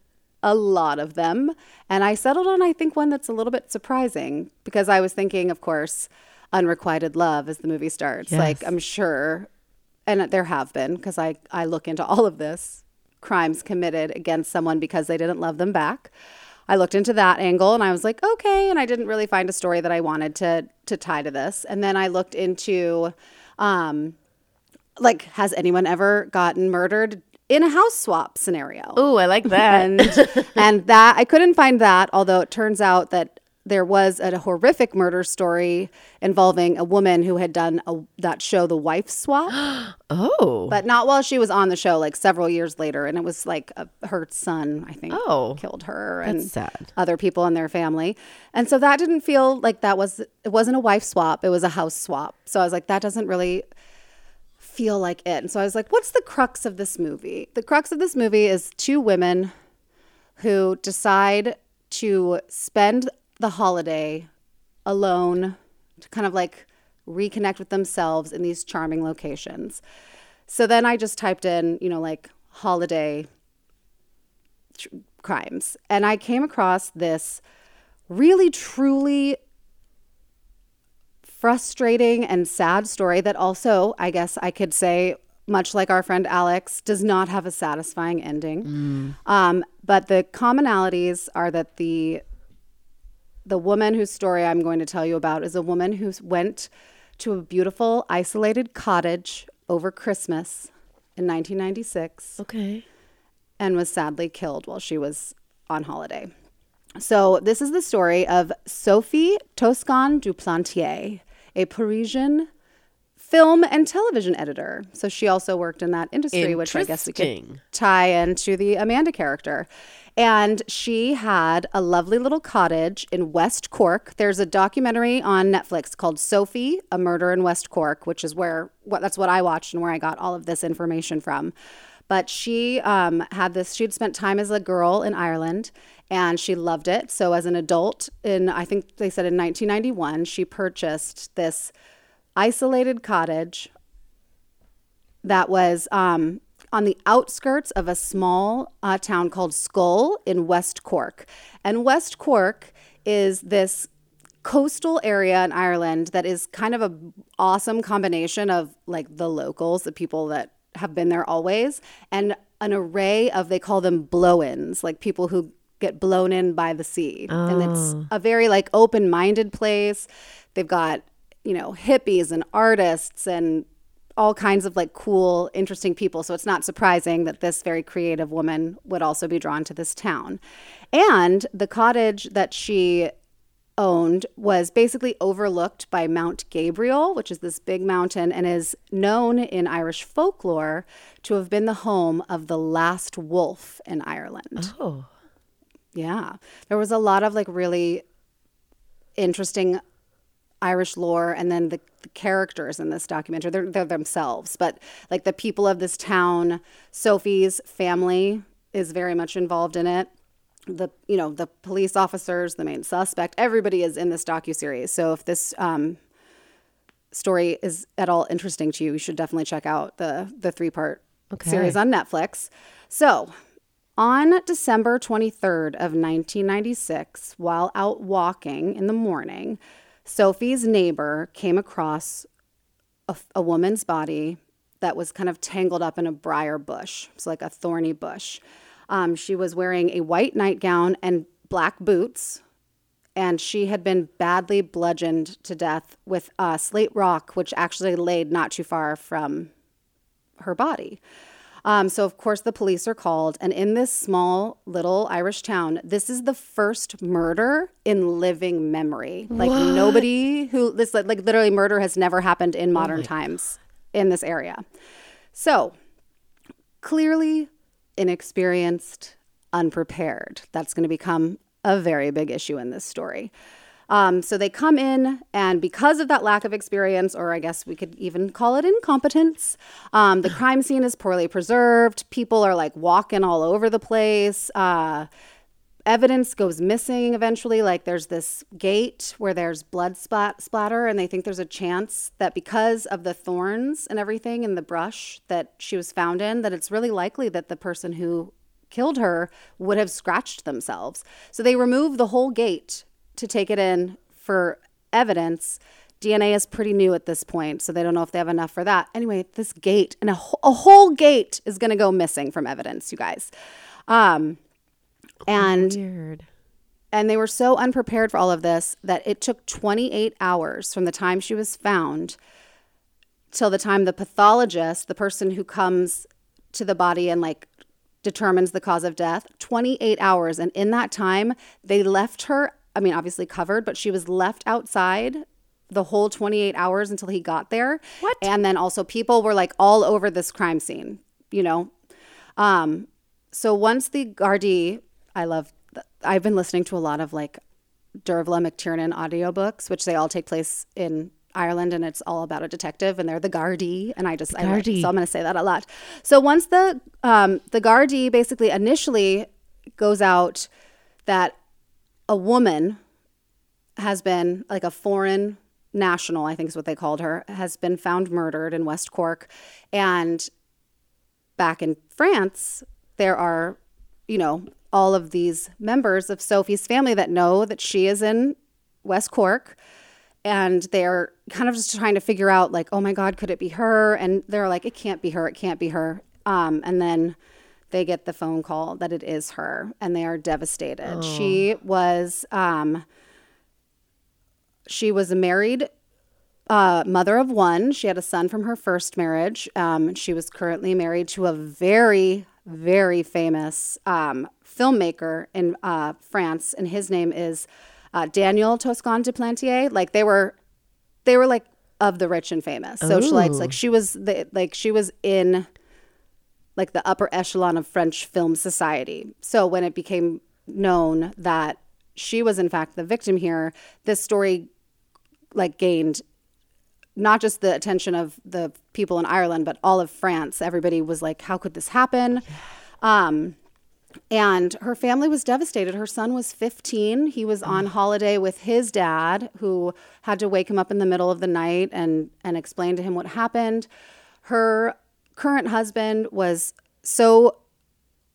a lot of them and I settled on, I think, one that's a little bit surprising because I was thinking, of course, unrequited love as the movie starts. Like, I'm sure, and there have been because I, I look into all of this crimes committed against someone because they didn't love them back. I looked into that angle and I was like, okay. And I didn't really find a story that I wanted to to tie to this. And then I looked into, um, like, has anyone ever gotten murdered in a house swap scenario? Oh, I like that. and and that I couldn't find that. Although it turns out that there was a horrific murder story involving a woman who had done a, that show, The Wife Swap, oh. but not while she was on the show. Like several years later, and it was like a, her son, I think, Oh, killed her and sad. other people in their family. And so that didn't feel like that was it wasn't a wife swap, it was a house swap. So I was like that doesn't really feel like it. And so I was like what's the crux of this movie? The crux of this movie is two women who decide to spend the holiday alone to kind of like reconnect with themselves in these charming locations. So then I just typed in, you know, like holiday tr- crimes. And I came across this really, truly frustrating and sad story that also, I guess I could say, much like our friend Alex, does not have a satisfying ending. Um, but the commonalities are that the the woman whose story I'm going to tell you about is a woman who went to a beautiful isolated cottage over Christmas in 1996 Okay. and was sadly killed while she was on holiday. So, this is the story of Sophie Toscan du Plantier, a Parisian film and television editor. So, she also worked in that industry, which I guess we could tie into the Amanda character. And she had a lovely little cottage in West Cork. There's a documentary on Netflix called Sophie, A Murder in West Cork, which is where what that's what I watched and where I got all of this information from. But she um, had this. She'd spent time as a girl in Ireland, and she loved it. So as an adult, in I think they said in 1991, she purchased this isolated cottage that was um, on the outskirts of a small uh, town called Schull in West Cork. And West Cork is this coastal area in Ireland that is kind of a awesome combination of like the locals, the people that have been there always, and an array of they call them blow-ins, like people who get blown in by the sea. And it's a very like open-minded place. They've got, you know, hippies and artists and all kinds of like cool, interesting people. So it's not surprising that this very creative woman would also be drawn to this town. And the cottage that she owned was basically overlooked by Mount Gabriel, which is this big mountain and is known in Irish folklore to have been the home of the last wolf in Ireland. Oh. Yeah. There was a lot of like really interesting Irish lore and then the, the characters in this documentary. They're, they're themselves, but like the people of this town, Sophie's family is very much involved in it. The you know the police officers, the main suspect, everybody is in this docu series. So if this um, story is at all interesting to you, you should definitely check out the the three part series on Netflix. So on December 23rd of 1996, while out walking in the morning, Sophie's neighbor came across a, a woman's body that was kind of tangled up in a briar bush. It's like a thorny bush. Um, she was wearing a white nightgown and black boots, and she had been badly bludgeoned to death with a slate rock, which actually laid not too far from her body. Um, so, of course, the police are called. And in this small little Irish town, this is the first murder in living memory. Like, nobody who, this, like, like, literally, murder has never happened in modern times in this area. So, clearly inexperienced, unprepared. That's going to become a very big issue in this story. Um, so they come in, and because of that lack of experience, or I guess we could even call it incompetence, um, the crime scene is poorly preserved. People are like walking all over the place. Uh, evidence goes missing eventually. Like there's this gate where there's blood splat- splatter, and they think there's a chance that because of the thorns and everything in the brush that she was found in, that it's really likely that the person who killed her would have scratched themselves. So they remove the whole gate to take it in for evidence. DNA is pretty new at this point, so they don't know if they have enough for that. Anyway, this gate and a, wh- a whole gate is going to go missing from evidence, you guys. Um, and Weird. and they were so unprepared for all of this that it took 28 hours from the time she was found till the time the pathologist, the person who comes to the body and like determines the cause of death, 28 hours. And in that time, they left her, I mean, obviously covered, but she was left outside the whole 28 hours until he got there. What? And then also people were like all over this crime scene, you know? Um, so once the Gardaí, I love, I've been listening to a lot of like Dervla McTiernan audiobooks, which they all take place in Ireland and it's all about a detective and they're the Gardaí. And I just, I like, so I'm going to say that a lot. So once the, um, the Gardaí basically initially goes out that a woman has been like a foreign National, I think is what they called her, has been found murdered in West Cork. And back in France, there are, you know, all of these members of Sophie's family that know that she is in West Cork. And they're kind of just trying to figure out, like, oh my God, could it be her? And they're like, it can't be her. It can't be her. Um, and then they get the phone call that it is her, and they are devastated. She was, um, she was a married uh, mother of one. She had a son from her first marriage. Um, she was currently married to a very, very famous um, filmmaker in uh, France, and his name is uh, Daniel Toscan du Plantier. Like they were, they were like of the rich and famous socialites. Like she was, the, like she was in like the upper echelon of French film society. So when it became known that she was in fact the victim here, this story like gained not just the attention of the people in Ireland, but all of France. Everybody was like, how could this happen? Um, and her family was devastated. Her son was 15. He was on holiday with his dad, who had to wake him up in the middle of the night and, and explain to him what happened. Her current husband was so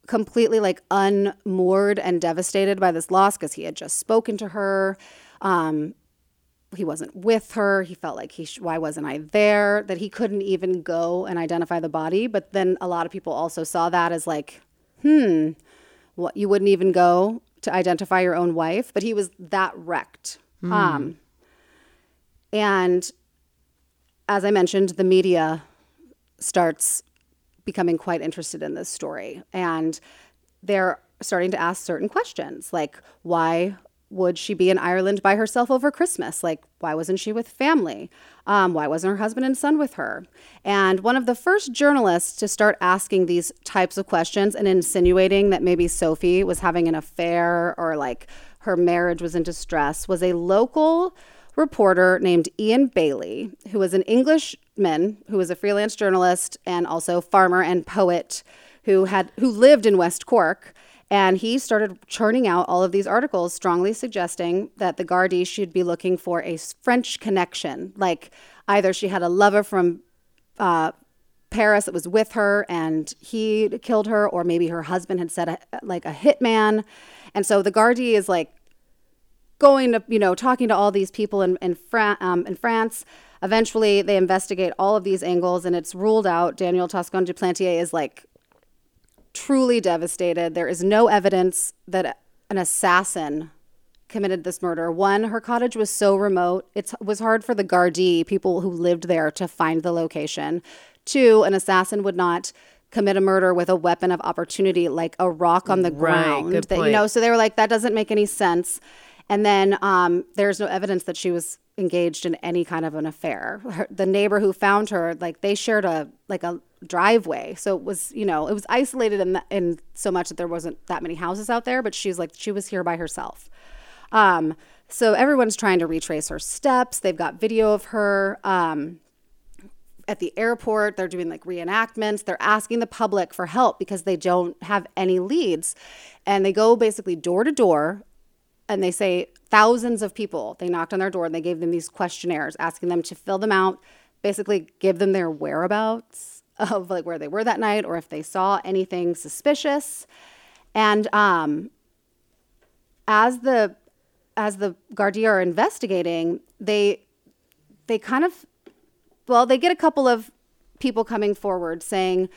completely like unmoored and devastated by this loss because he had just spoken to her. Um, he wasn't with her. He felt like he sh- why wasn't I there? That he couldn't even go and identify the body. But then a lot of people also saw that as like, hmm, what you wouldn't even go to identify your own wife. But he was that wrecked. Um, and as I mentioned, the media starts becoming quite interested in this story. And they're starting to ask certain questions like, why would she be in Ireland by herself over Christmas? Like, why wasn't she with family? Um, why wasn't her husband and son with her? And one of the first journalists to start asking these types of questions and insinuating that maybe Sophie was having an affair or like her marriage was in distress was a local reporter named Ian Bailey, who was an Englishman who was a freelance journalist and also farmer and poet who had who lived in West Cork. And he started churning out all of these articles strongly suggesting that the Gardaí should be looking for a French connection. Like either she had a lover from uh, Paris that was with her and he killed her, or maybe her husband had set a, like a hitman. And so the Gardaí is like going to, you know, talking to all these people in in, Fra- um, in France. Eventually, they investigate all of these angles, and it's ruled out. Daniel Toscan du Plantier is like truly devastated. There is no evidence that an assassin committed this murder. One, her cottage was so remote, it was hard for the Gardaí, people who lived there, to find the location. Two, an assassin would not commit a murder with a weapon of opportunity like a rock on the Right, ground. that, you know, so they were like, that doesn't make any sense. And then um, there's no evidence that she was engaged in any kind of an affair. Her, the neighbor who found her, like they shared a like a driveway, so it was you know it was isolated in the, in so much that there wasn't that many houses out there. But she's like she was here by herself. Um, so everyone's trying to retrace her steps. They've got video of her. Um, at the airport. They're doing like reenactments. They're asking the public for help because they don't have any leads. And they go basically door to door and they say thousands of people. They knocked on their door and they gave them these questionnaires asking them to fill them out, basically give them their whereabouts of like where they were that night or if they saw anything suspicious. And um, as the as the Gardaí are investigating, they they kind of well, they get a couple of people coming forward saying,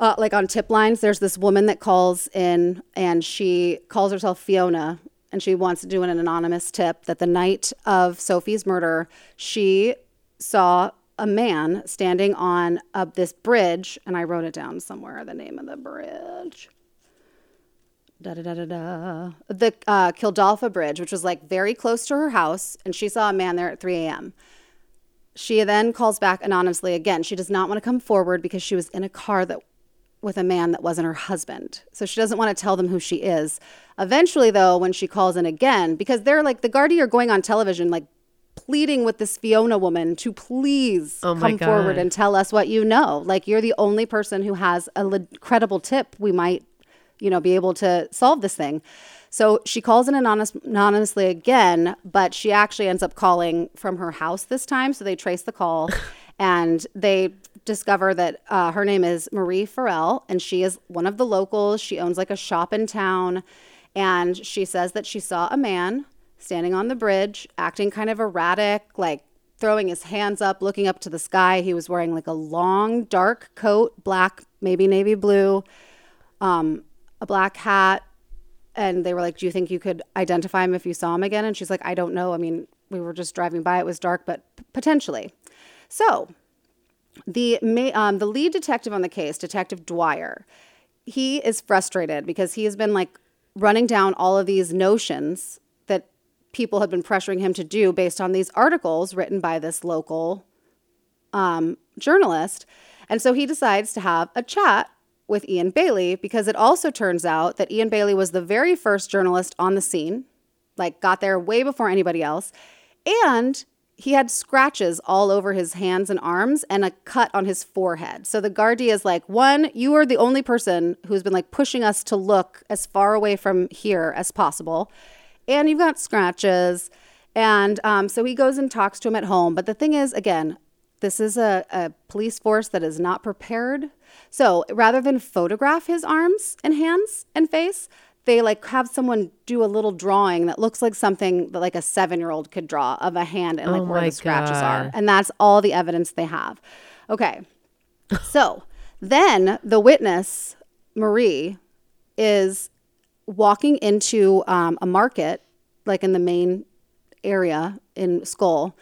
uh, like on tip lines, there's this woman that calls in and she calls herself Fiona and she wants to do an anonymous tip that the night of Sophie's murder, she saw a man standing on this bridge, and I wrote it down somewhere the name of the bridge. Da da da da da. The uh, Kealfadda Bridge, which was like very close to her house, and she saw a man there at 3 a.m. She then calls back anonymously again. She does not want to come forward because she was in a car that with a man that wasn't her husband. So she doesn't want to tell them who she is. Eventually though, when she calls in again, because they're like the Gardaí are going on television like pleading with this Fiona woman to please Oh come forward and tell us what you know. Like you're the only person who has a le- credible tip we might, you know, be able to solve this thing. So she calls in anonymous, anonymously again, but she actually ends up calling from her house this time. So they trace the call and they discover that uh, her name is Marie Farrell and she is one of the locals. She owns like a shop in town. And she says that she saw a man standing on the bridge, acting kind of erratic, like throwing his hands up, looking up to the sky. He was wearing like a long, dark coat, black, maybe navy blue, um, a black hat. And they were like, Do you think you could identify him if you saw him again? And she's like, I don't know. I mean, we were just driving by. It was dark, but p- potentially. So the um, the lead detective on the case, Detective Dwyer, he is frustrated because he has been like running down all of these notions that people had been pressuring him to do based on these articles written by this local um, journalist. And so he decides to have a chat with Ian Bailey because it also turns out that Ian Bailey was the very first journalist on the scene, like got there way before anybody else. And he had scratches all over his hands and arms and a cut on his forehead. So the Gardaí is like, one, you are the only person who's been like pushing us to look as far away from here as possible. And you've got scratches. And um, so he goes and talks to him at home. But the thing is, again, this is a, a police force that is not prepared. So rather than photograph his arms and hands and face, they like have someone do a little drawing that looks like something that like a seven year old could draw of a hand and like Oh where the scratches God. are. And that's all the evidence they have. Okay. so then the witness, Marie, is walking into um, a market, like in the main area in Schull,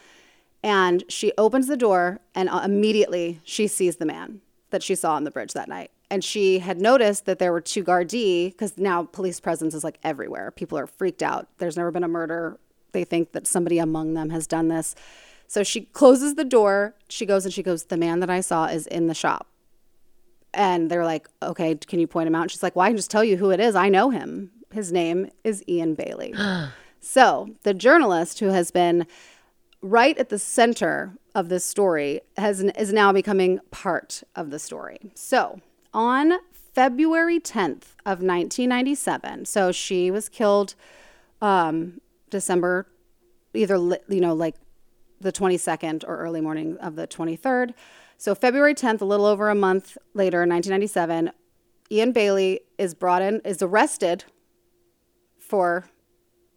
and she opens the door and uh, immediately she sees the man that she saw on the bridge that night. And she had noticed that there were two Gardaí because now police presence is like everywhere. People are freaked out. There's never been a murder. They think that somebody among them has done this. So she closes the door. She goes and she goes, The man that I saw is in the shop. And they're like, Okay, can you point him out? And she's like, Well, I can just tell you who it is. I know him. His name is Ian Bailey. so the journalist who has been right at the center of this story has is now becoming part of the story. So, on February 10th of 1997, so she was killed um, December either you know like the 22nd or early morning of the 23rd. So February 10th, a little over a month later, in 1997, Ian Bailey is brought in, is arrested for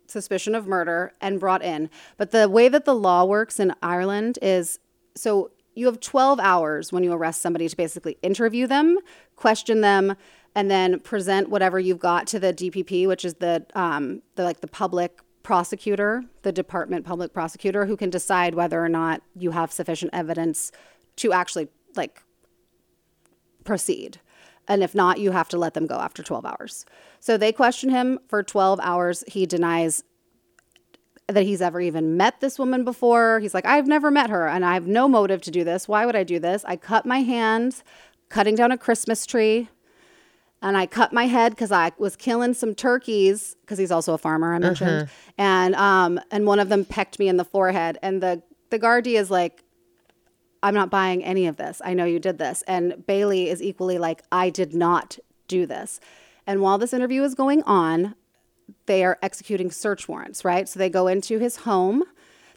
suspicion of murder and brought in. But the way that the law works in Ireland is so you have 12 hours when you arrest somebody to basically interview them, question them, and then present whatever you've got to the DPP, which is the um, the like the public prosecutor, the department public prosecutor, who can decide whether or not you have sufficient evidence to actually like proceed. And if not, you have to let them go after 12 hours. So they question him for 12 hours. He denies that he's ever even met this woman before. He's like, I've never met her and I have no motive to do this. Why would I do this? I cut my hand cutting down a Christmas tree and I cut my head because I was killing some turkeys because he's also a farmer. I mentioned, and um, and one of them pecked me in the forehead. And the the Gardaí is like, I'm not buying any of this. I know you did this. And Bailey is equally like, I did not do this. And while this interview is going on, they are executing search warrants, right? So they go into his home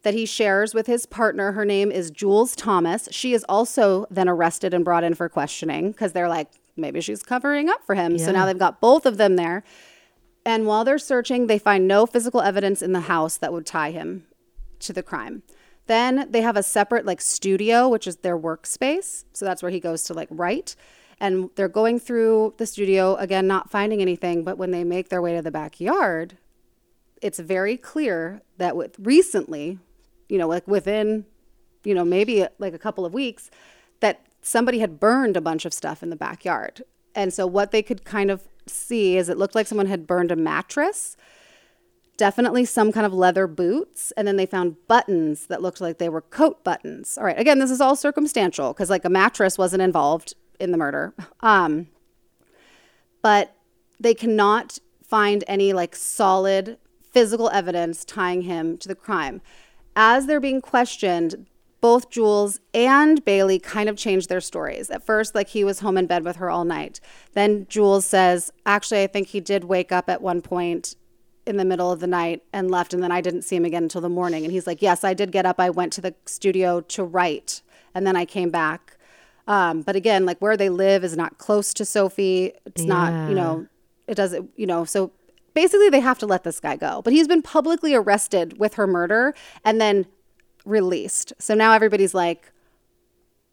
that he shares with his partner. Her name is Jules Thomas. She is also then arrested and brought in for questioning because they're like, maybe she's covering up for him. So now they've got both of them there. And while they're searching, they find no physical evidence in the house that would tie him to the crime. Then they have a separate like studio, which is their workspace. So that's where he goes to like write. And they're going through the studio again, not finding anything. But when they make their way to the backyard, it's very clear that with recently, you know, like within, you know, maybe like a couple of weeks, that somebody had burned a bunch of stuff in the backyard. And so what they could kind of see is it looked like someone had burned a mattress definitely some kind of leather boots and then they found buttons that looked like they were coat buttons all right again this is all circumstantial because like a mattress wasn't involved in the murder. Um, but they cannot find any like solid physical evidence tying him to the crime. As they're being questioned both Jules and Bailey kind of changed their stories. At first, like he was home in bed with her all night. Then Jules says, actually, I think he did wake up at one point in the middle of the night and left and then I didn't see him again until the morning. And he's like yes I did get up. I went to the studio to write and then I came back um, but again like where they live is not close to Sophie it's not you know it doesn't you know so basically they have to let this guy go but he's been publicly arrested with her murder and then released so now everybody's like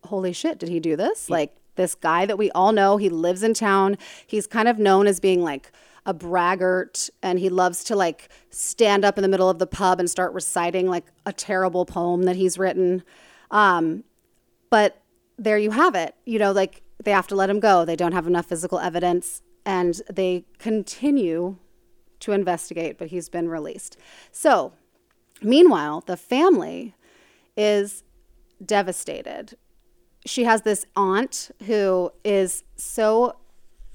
holy shit, did he do this? Like this guy that we all know, he lives in town. He's kind of known as being like a braggart and he loves to like stand up in the middle of the pub and start reciting like a terrible poem that he's written. Um, but there you have it. You know, like they have to let him go. They don't have enough physical evidence and they continue to investigate, but he's been released. So, meanwhile, the family is devastated. She has this aunt who is so,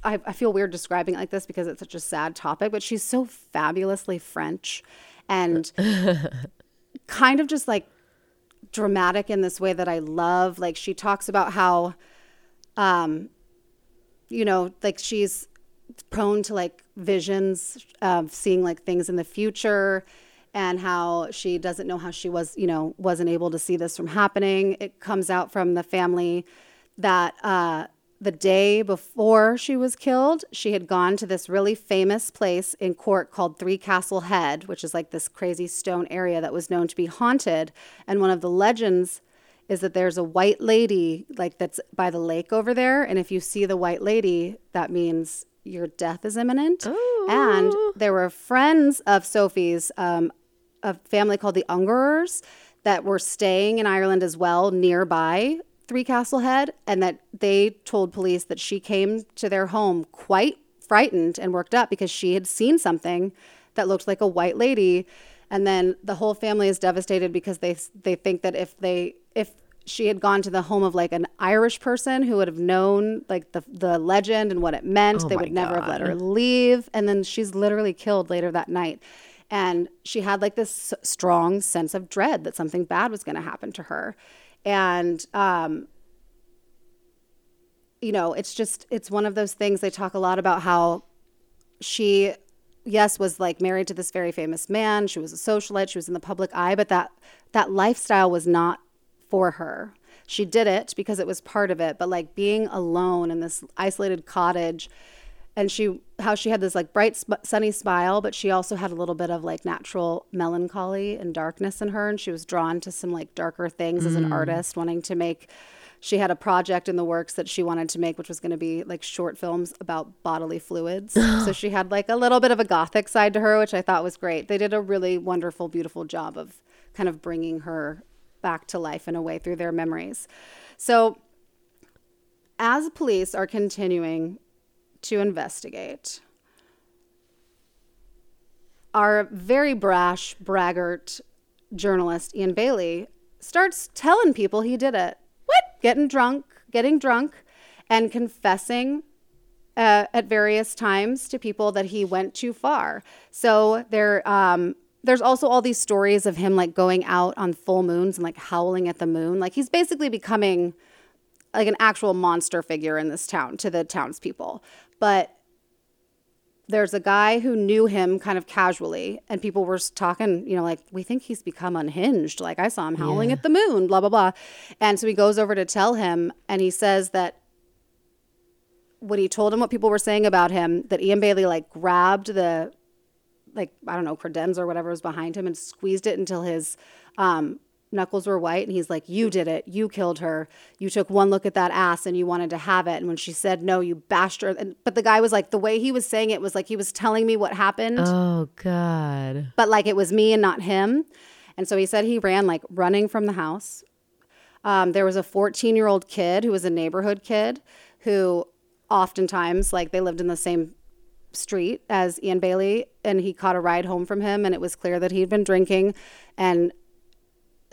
I, I feel weird describing it like this because it's such a sad topic, but she's so fabulously French and kind of just like dramatic in this way that I love. Like she talks about how, um, you know, like she's prone to like visions of seeing like things in the future and how she doesn't know how she was, you know, wasn't able to see this from happening. It comes out from the family that uh, the day before she was killed, she had gone to this really famous place in Cork called Three Castle Head, which is like this crazy stone area that was known to be haunted. And one of the legends is that there's a white lady like that's by the lake over there. And if you see the white lady that means your death is imminent. And there were friends of sophie's um, a family called the ungerers that were staying in ireland as well nearby three castle head and that they told police that she came to their home quite frightened and worked up because she had seen something that looked like a white lady and then the whole family is devastated because they they think that if they if she had gone to the home of like an Irish person who would have known like the the legend and what it meant, oh they my would never have let her leave. And then she's literally killed later that night. And she had like this strong sense of dread that something bad was going to happen to her. And um, you know, it's just it's one of those things they talk a lot about how she yes was like married to this very famous man. She was a socialite. She was in the public eye. But that that lifestyle was not for her. She did it because it was part of it. But like being alone in this isolated cottage and she how she had this like bright sp- sunny smile but she also had a little bit of like natural melancholy and darkness in her and she was drawn to some like darker things as an mm. artist wanting to make she had a project in the works that she wanted to make which was going to be like short films about bodily fluids. So she had like a little bit of a gothic side to her which i thought was great. They did a really wonderful beautiful job of kind of bringing her back to life in a way through their memories. So as police are continuing to investigate. Our very brash braggart journalist ian bailey starts telling people he did it. What? Getting drunk getting drunk and confessing uh, at various times to people that he went too far. So there um, there's also all these stories of him like going out on full moons and like howling at the moon. Like he's basically becoming like an actual monster figure in this town to the townspeople. But there's a guy who knew him kind of casually, and people were talking, you know, like, we think he's become unhinged. Like, I saw him howling at the moon, blah, blah, blah. And so he goes over to tell him, and he says that when he told him what people were saying about him, that Ian Bailey like grabbed the like I don't know credenza or whatever was behind him and squeezed it until his um, knuckles were white. And he's like, "You did it. You killed her. You took one look at that ass and you wanted to have it. And when she said no, you bashed her." And, but the guy was like, the way he was saying it was like he was telling me what happened, Oh God. but like it was me and not him. And so he said he ran like running from the house. Um, there was a 14 year old kid who was a neighborhood kid who oftentimes like they lived in the same street as Ian Bailey and he caught a ride home from him and it was clear that he'd been drinking and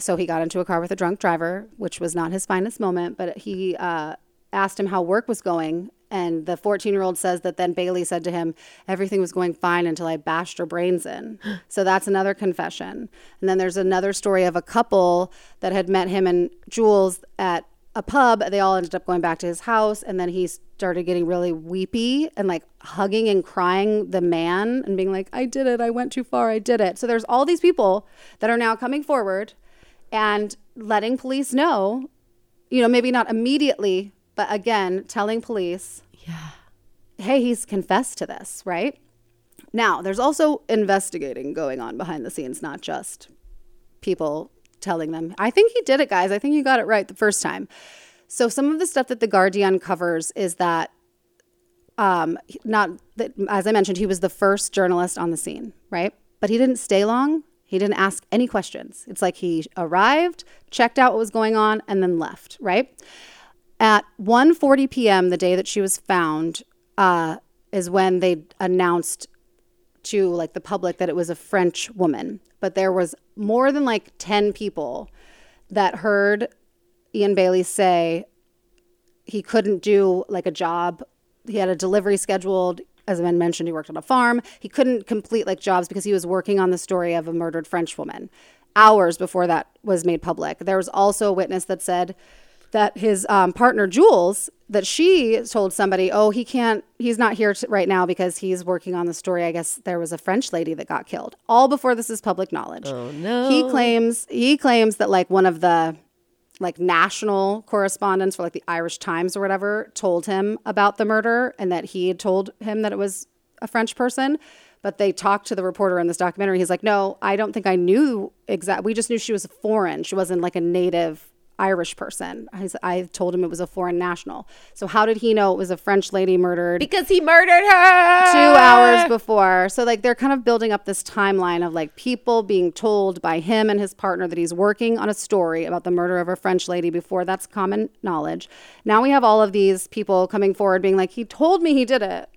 so he got into a car with a drunk driver which was not his finest moment but he uh, asked him how work was going and the 14 year old says that then Bailey said to him everything was going fine until I bashed her brains in so that's another confession and then there's another story of a couple that had met him and Jules at a pub. They all ended up going back to his house, and then he started getting really weepy and like hugging and crying the man and being like, "I did it. I went too far. I did it." So there's all these people that are now coming forward and letting police know, you know, maybe not immediately, but again, telling police, Yeah. hey, he's confessed to this, right? Now, there's also investigating going on behind the scenes, not just people telling them. I think he did it, guys. I think you got it right the first time. So, some of the stuff that the Guardian covers is that, um, not that, as I mentioned, he was the first journalist on the scene, right? But he didn't stay long. He didn't ask any questions. It's like he arrived, checked out what was going on, and then left, right? At 1:40 p.m. the day that she was found uh, is when they announced to like the public that it was a French woman. But there was more than like 10 people that heard Ian Bailey say he couldn't do like a job. He had a delivery scheduled. As I mentioned, he worked on a farm. He couldn't complete like jobs because he was working on the story of a murdered French woman hours before that was made public. There was also a witness that said that his um, partner Jules that she told somebody, "Oh, he can't. He's not here t- right now because he's working on the story. I guess there was a French lady that got killed. All before this is public knowledge. Oh no. He claims he claims that like one of the like national correspondents for like the Irish Times or whatever told him about the murder and that he had told him that it was a French person. But they talked to the reporter in this documentary. He's like, no, I don't think I knew exact. We just knew she was foreign. She wasn't like a native Irish person. I told him it was a foreign national. So how did he know it was a French lady murdered? because he murdered her. two hours before. So like they're kind of building up this timeline of like people being told by him and his partner that he's working on a story about the murder of a French lady before that's common knowledge. Now we have all of these people coming forward being like, he told me he did it.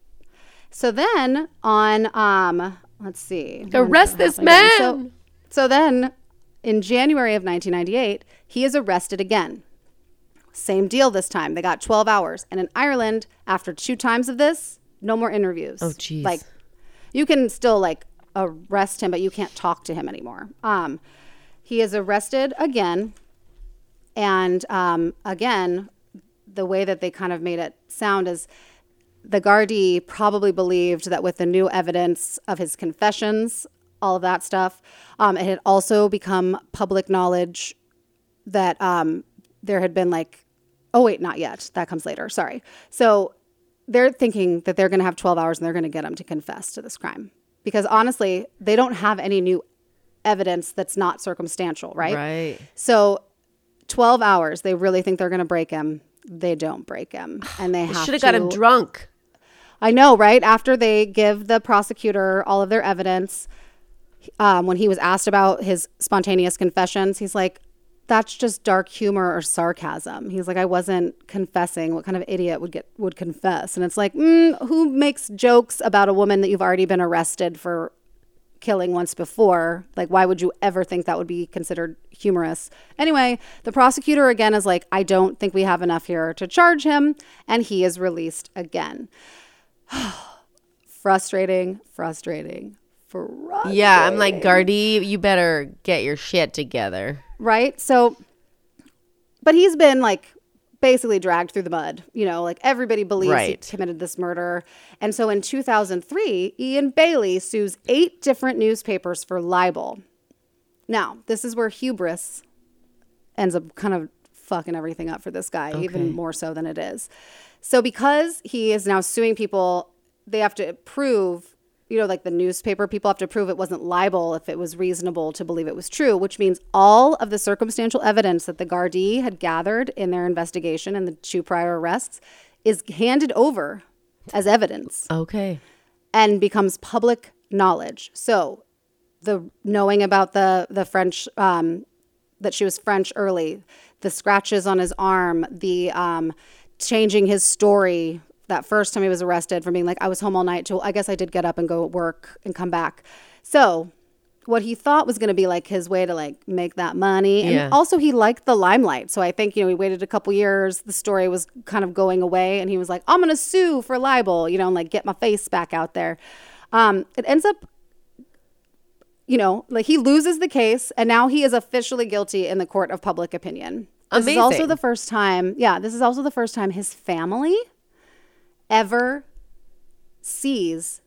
So then on um let's see. Arrest this again. So, man. so then in January of 1998, he is arrested again. Same deal this time. They got 12 hours. And in Ireland, after two times of this, no more interviews. Oh, jeez. Like, you can still like arrest him, but you can't talk to him anymore. Um, he is arrested again. And um, again, the way that they kind of made it sound is the Gardaí probably believed that with the new evidence of his confessions, all of that stuff, um, it had also become public knowledge that um, there had been like, oh, wait, not yet. That comes later. Sorry. So they're thinking that they're going to have 12 hours and they're going to get him to confess to this crime. Because honestly, they don't have any new evidence that's not circumstantial, right? Right. So 12 hours, they really think they're going to break him. They don't break him. And they have Should have got him drunk. I know, right? After they give the prosecutor all of their evidence, um, when he was asked about his spontaneous confessions, he's like, "That's just dark humor or sarcasm." He's like, "I wasn't confessing. What kind of idiot would get would confess?" And it's like, mm, who makes jokes about a woman that you've already been arrested for killing once before. Like, why would you ever think that would be considered humorous? Anyway, the prosecutor again is like, I don't think we have enough here to charge him. And he is released again. frustrating, frustrating, frustrating. Yeah, I'm like Gardaí, you better get your shit together. right? So, but he's been like basically dragged through the mud. You know, like everybody believes Right. he committed this murder. And so in 2003, Ian Bailey sues eight different newspapers for libel. Now, this is where hubris ends up kind of fucking everything up for this guy, even more so than it is. So because he is now suing people, they have to prove, you know, like the newspaper people have to prove it wasn't libel if it was reasonable to believe it was true, which means all of the circumstantial evidence that the Gardaí had gathered in their investigation and the two prior arrests is handed over as evidence Okay. and becomes public knowledge. So the knowing about the the French um, that she was French early, the scratches on his arm, the um, changing his story that first time he was arrested from being like I was home all night to I guess I did get up and go work and come back. So what he thought was going to be like his way to like make that money and Yeah. also he liked the limelight. So i think you know he waited a couple years the story was kind of going away and he was like i'm going to sue for libel you know and like get my face back out there. Um, it ends up you know like he loses the case and now he is officially guilty in the court of public opinion. This is also the first time, yeah, this is also the first time his family ever sees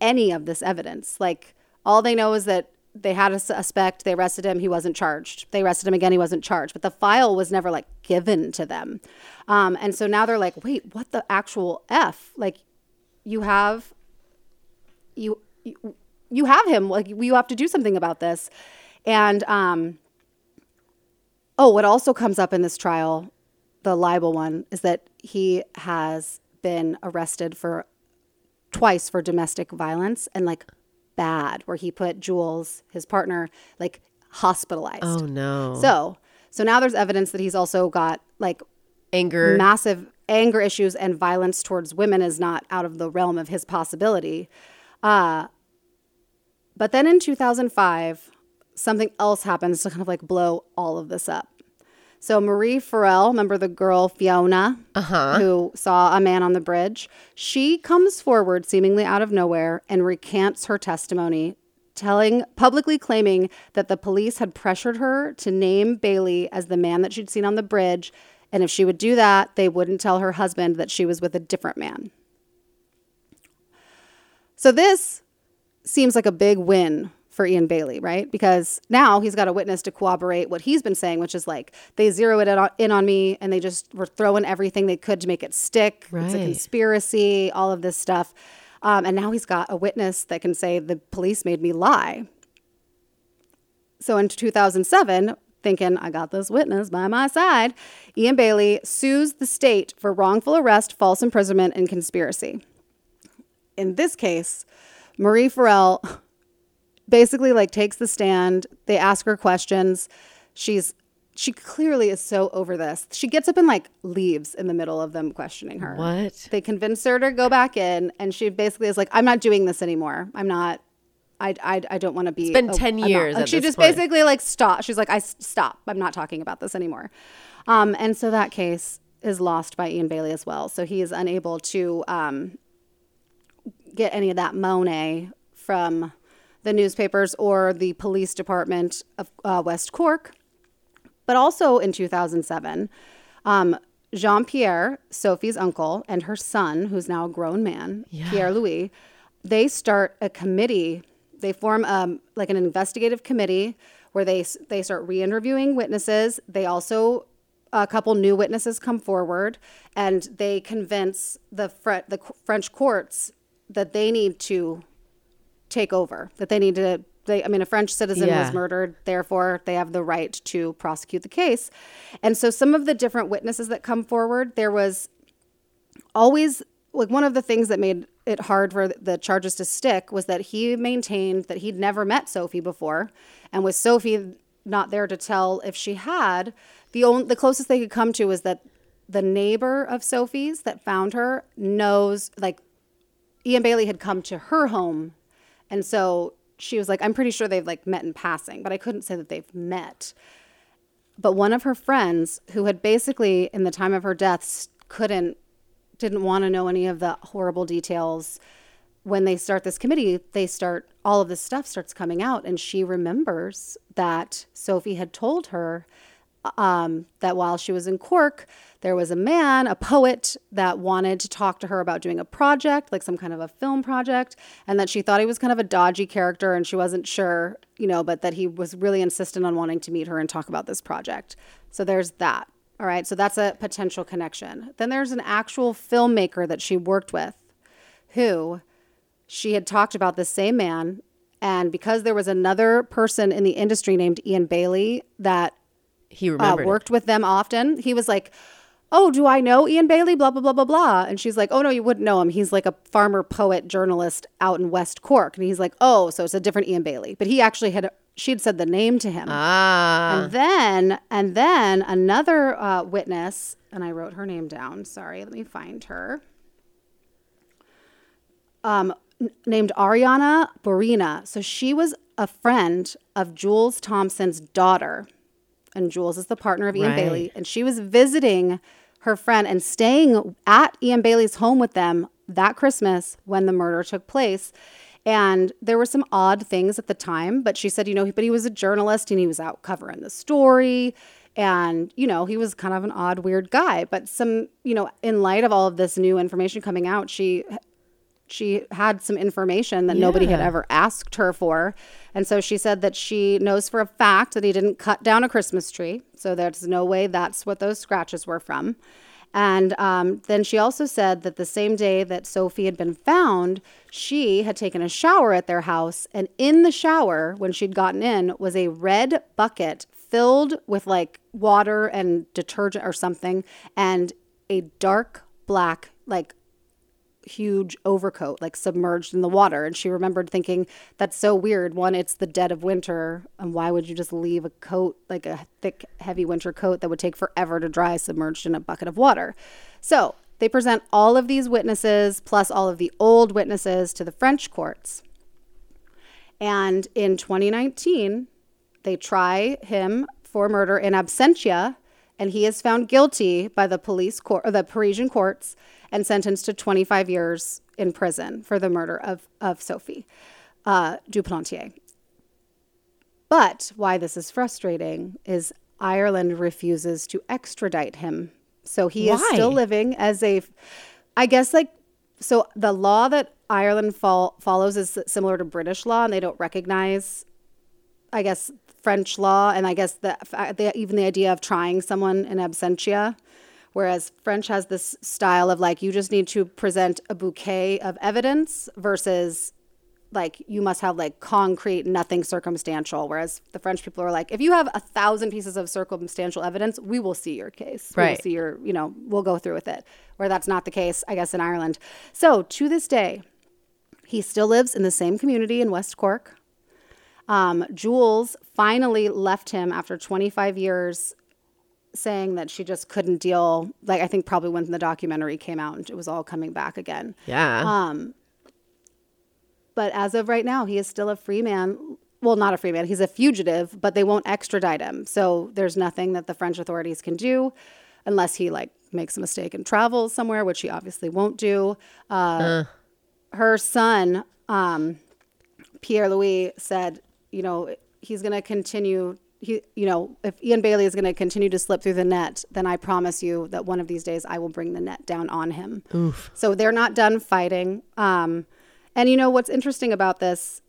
any of this evidence. Like, all they know is that they had a suspect, they arrested him, he wasn't charged. They arrested him again, he wasn't charged. But the file was never like given to them. Um, and so now they're like, wait, what the actual F? Like, you have, you, you, you have him. Like, you have to do something about this. And, um, Oh, what also comes up in this trial, the libel one, is that he has been arrested for twice for domestic violence and like bad, where he put Jules, his partner, like hospitalized. Oh no. So, so now there's evidence that he's also got like anger. massive anger issues and violence towards women is not out of the realm of his possibility. Uh, but then in 2005, something else happens to kind of like blow all of this up. So Marie Farrell, remember the girl Fiona, uh-huh. who saw a man on the bridge? She comes forward seemingly out of nowhere and recants her testimony, telling publicly claiming that the police had pressured her to name Bailey as the man that she'd seen on the bridge, and if she would do that, they wouldn't tell her husband that she was with a different man. So this seems like a big win for Ian Bailey, right? Because now he's got a witness to corroborate what he's been saying, which is like they zero it in on, me and they just were throwing everything they could to make it stick. It's a conspiracy, all of this stuff. Um, and now he's got a witness that can say the police made me lie. So in 2007, thinking I got this witness by my side, Ian Bailey sues the state for wrongful arrest, false imprisonment, and conspiracy. In this case, Marie Farrell basically like takes the stand. They ask her questions. She's she clearly is so over this. She gets up and like leaves in the middle of them questioning her. What? They convince her to go back in, and she basically is like, "I'm not doing this anymore. I'm not. I I, I don't want to be." It's been a- 10 I'm years Like, she just point. basically like stop. She's like, "I stop. I'm not talking about this anymore." Um, and so that case is lost by Ian Bailey as well. So he is unable to um, get any of that money from the newspapers or the police department of uh, West Cork. But also in 2007, um, Jean Pierre, Sophie's uncle, and her son, who's now a grown man, Pierre Louis, they start a committee. They form um, like an investigative committee where they they start re-interviewing witnesses. They also a couple new witnesses come forward, and they convince the Fre- the French courts that they need to take over that they need to they i mean a french citizen Yeah. was murdered therefore they have the right to prosecute the case and so some of the different witnesses that come forward there was always like one of the things that made it hard for the charges to stick was that he maintained that he'd never met Sophie before, and with Sophie not there to tell if she had, the only the closest they could come to was that the neighbor of Sophie's that found her knows like Ian Bailey had come to her home, and so she was like, "I'm pretty sure they've like met in passing, but I couldn't say that they've met." But one of her friends, who had basically, in the time of her death, couldn't, didn't want to know any of the horrible details. When they start this committee, they start, all of this stuff starts coming out. And she remembers that Sophie had told her um, that while she was in Cork, there was a man, a poet, that wanted to talk to her about doing a project, like some kind of a film project, and that she thought he was kind of a dodgy character and she wasn't sure, you know, but that he was really insistent on wanting to meet her and talk about this project. So there's that. All right. So that's a potential connection. Then there's an actual filmmaker that she worked with who she had talked about the same man. And because there was another person in the industry named Ian Bailey that He uh, remembered. it. worked with them often. He was like, "Oh, do I know Ian Bailey?" Blah blah blah blah blah. And she's like, "Oh no, you wouldn't know him. He's like a farmer poet journalist out in West Cork." And he's like, "Oh, so it's a different Ian Bailey." But he actually had she had said the name to him. Ah. And then and then another uh, witness, and I wrote her name down. Sorry, let me find her. Um, n- named Ariana Borina. So she was a friend of Jules Thompson's daughter, and Jules is the partner of Ian Right. Bailey, and she was visiting her friend and staying at Ian Bailey's home with them that Christmas when the murder took place. And there were some odd things at the time, but she said, you know, but he was a journalist and he was out covering the story. And, you know, he was kind of an odd, weird guy. But some, you know, in light of all of this new information coming out, she she had some information that nobody had ever asked her for. And so she said that she knows for a fact that he didn't cut down a Christmas tree. So there's no way that's what those scratches were from. And um, then she also said that the same day that Sophie had been found, she had taken a shower at their house. And in the shower, when she'd gotten in, was a red bucket filled with like water and detergent or something, and a dark black, like huge overcoat like submerged in the water. And she remembered thinking that's so weird. One it's the dead of winter. And why would you just leave a coat like a thick heavy winter coat that would take forever to dry submerged in a bucket of water? So they present all of these witnesses plus all of the old witnesses to the french courts. And in 2019 they try him for murder in absentia, and he is found guilty by the police court, the Parisian courts, and sentenced to 25 years in prison for the murder of of Sophie uh, du Plantier. But why this is frustrating is Ireland refuses to extradite him, so he is still living as a, I guess like so the law that Ireland fol- follows is similar to British law, and they don't recognize I guess French law, and I guess the, the even the idea of trying someone in absentia, whereas French has this style of like you just need to present a bouquet of evidence versus like you must have like concrete, nothing circumstantial. Whereas the French people are like, if you have a thousand pieces of circumstantial evidence, we will see your case. Right. see your, you know, we'll go through with it. Where that's not the case, I guess, in Ireland. So to this day, he still lives in the same community in West Cork. Um, Jules finally left him after 25 years, saying that she just couldn't deal. Like, I think probably when the documentary came out and it was all coming back again. Yeah. Um. But as of right now, he is still a free man. Well, not a free man. He's a fugitive, but they won't extradite him. So there's nothing that the French authorities can do unless he like makes a mistake and travels somewhere, which he obviously won't do. Uh, Her son, um, Pierre Louis, said, you know, he's going to continue. He, you know, if Ian Bailey is going to continue to slip through the net, then I promise you that one of these days I will bring the net down on him. So they're not done fighting. Um, and you know what's interesting about this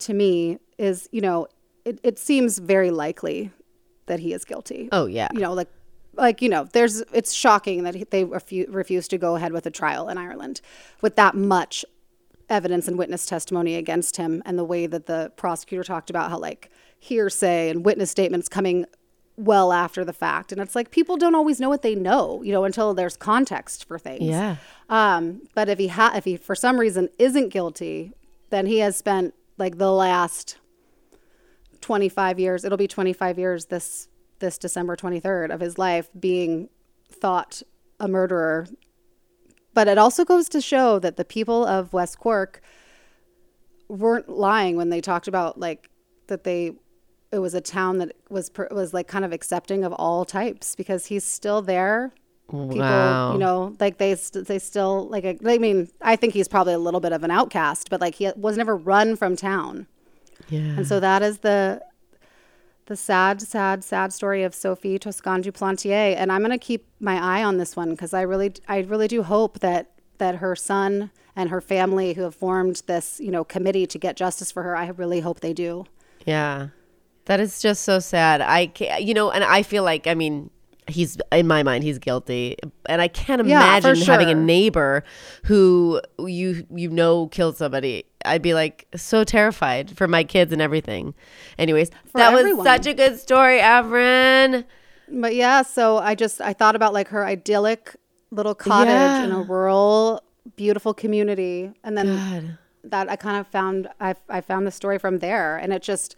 to me is, you know, it, it seems very likely that he is guilty. oh yeah. You know, like, like you know, there's it's shocking that he, they refu- refuse to go ahead with a trial in Ireland with that much evidence and witness testimony against him, and the way that the prosecutor talked about how like hearsay and witness statements coming well after the fact, and it's like people don't always know what they know, you know, until there's context for things. Yeah. Um, but if he ha- if he for some reason isn't guilty, then he has spent like the last 25 years, it'll be 25 years this this December 23rd of his life being thought a murderer. But it also goes to show that the people of West Cork weren't lying when they talked about like that they it was a town that was was like kind of accepting of all types because he's still there people Wow. you know like they st- they still like i mean i think he's probably a little bit of an outcast but like he was never run from town Yeah. and so that is the the sad sad sad story of sophie toscan du plantier and i'm going to keep my eye on this one because i really i really do hope that that her son and her family who have formed this you know committee to get justice for her i really hope they do Yeah. That is just so sad. I can't, you know, and I feel like, I mean, he's, in my mind, he's guilty. And I can't Yeah, for imagine having a neighbor who you, you know, killed somebody. I'd be like so terrified for my kids and everything. Anyways, that everyone. was such a good story, Avrin. But yeah, so I just I thought about like her idyllic little cottage in a rural, beautiful community, and then God. that I kind of found I I found the story from there, and it just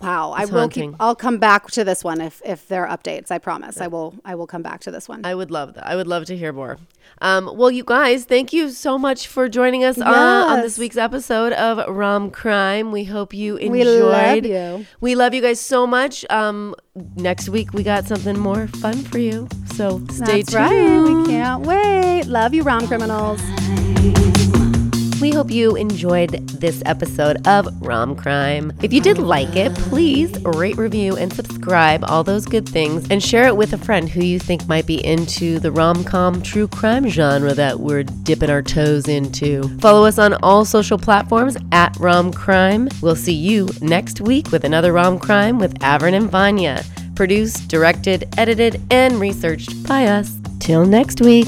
wow. I will haunting. keep. I'll come back to this one if if there are updates. I promise. I will I will come back to this one. I would love that. I would love to hear more. Um, well, you guys, thank you so much for joining us on, on this week's episode of Rom Crime. We hope you enjoyed. We love you. We love you guys so much. Um, next week we got something more fun for you. So stay That's tuned. right. We can't wait. Love you, rom criminals. Crime. We hope you enjoyed this episode of Rom Crime. If you did like it, please rate, review, and subscribe, all those good things, and share it with a friend who you think might be into the rom com true crime genre that we're dipping our toes into. Follow us on all social platforms at Rom Crime. We'll see you next week with another Rom Crime with Avern and Vanya. Produced, directed, edited, and researched by us. Till next week.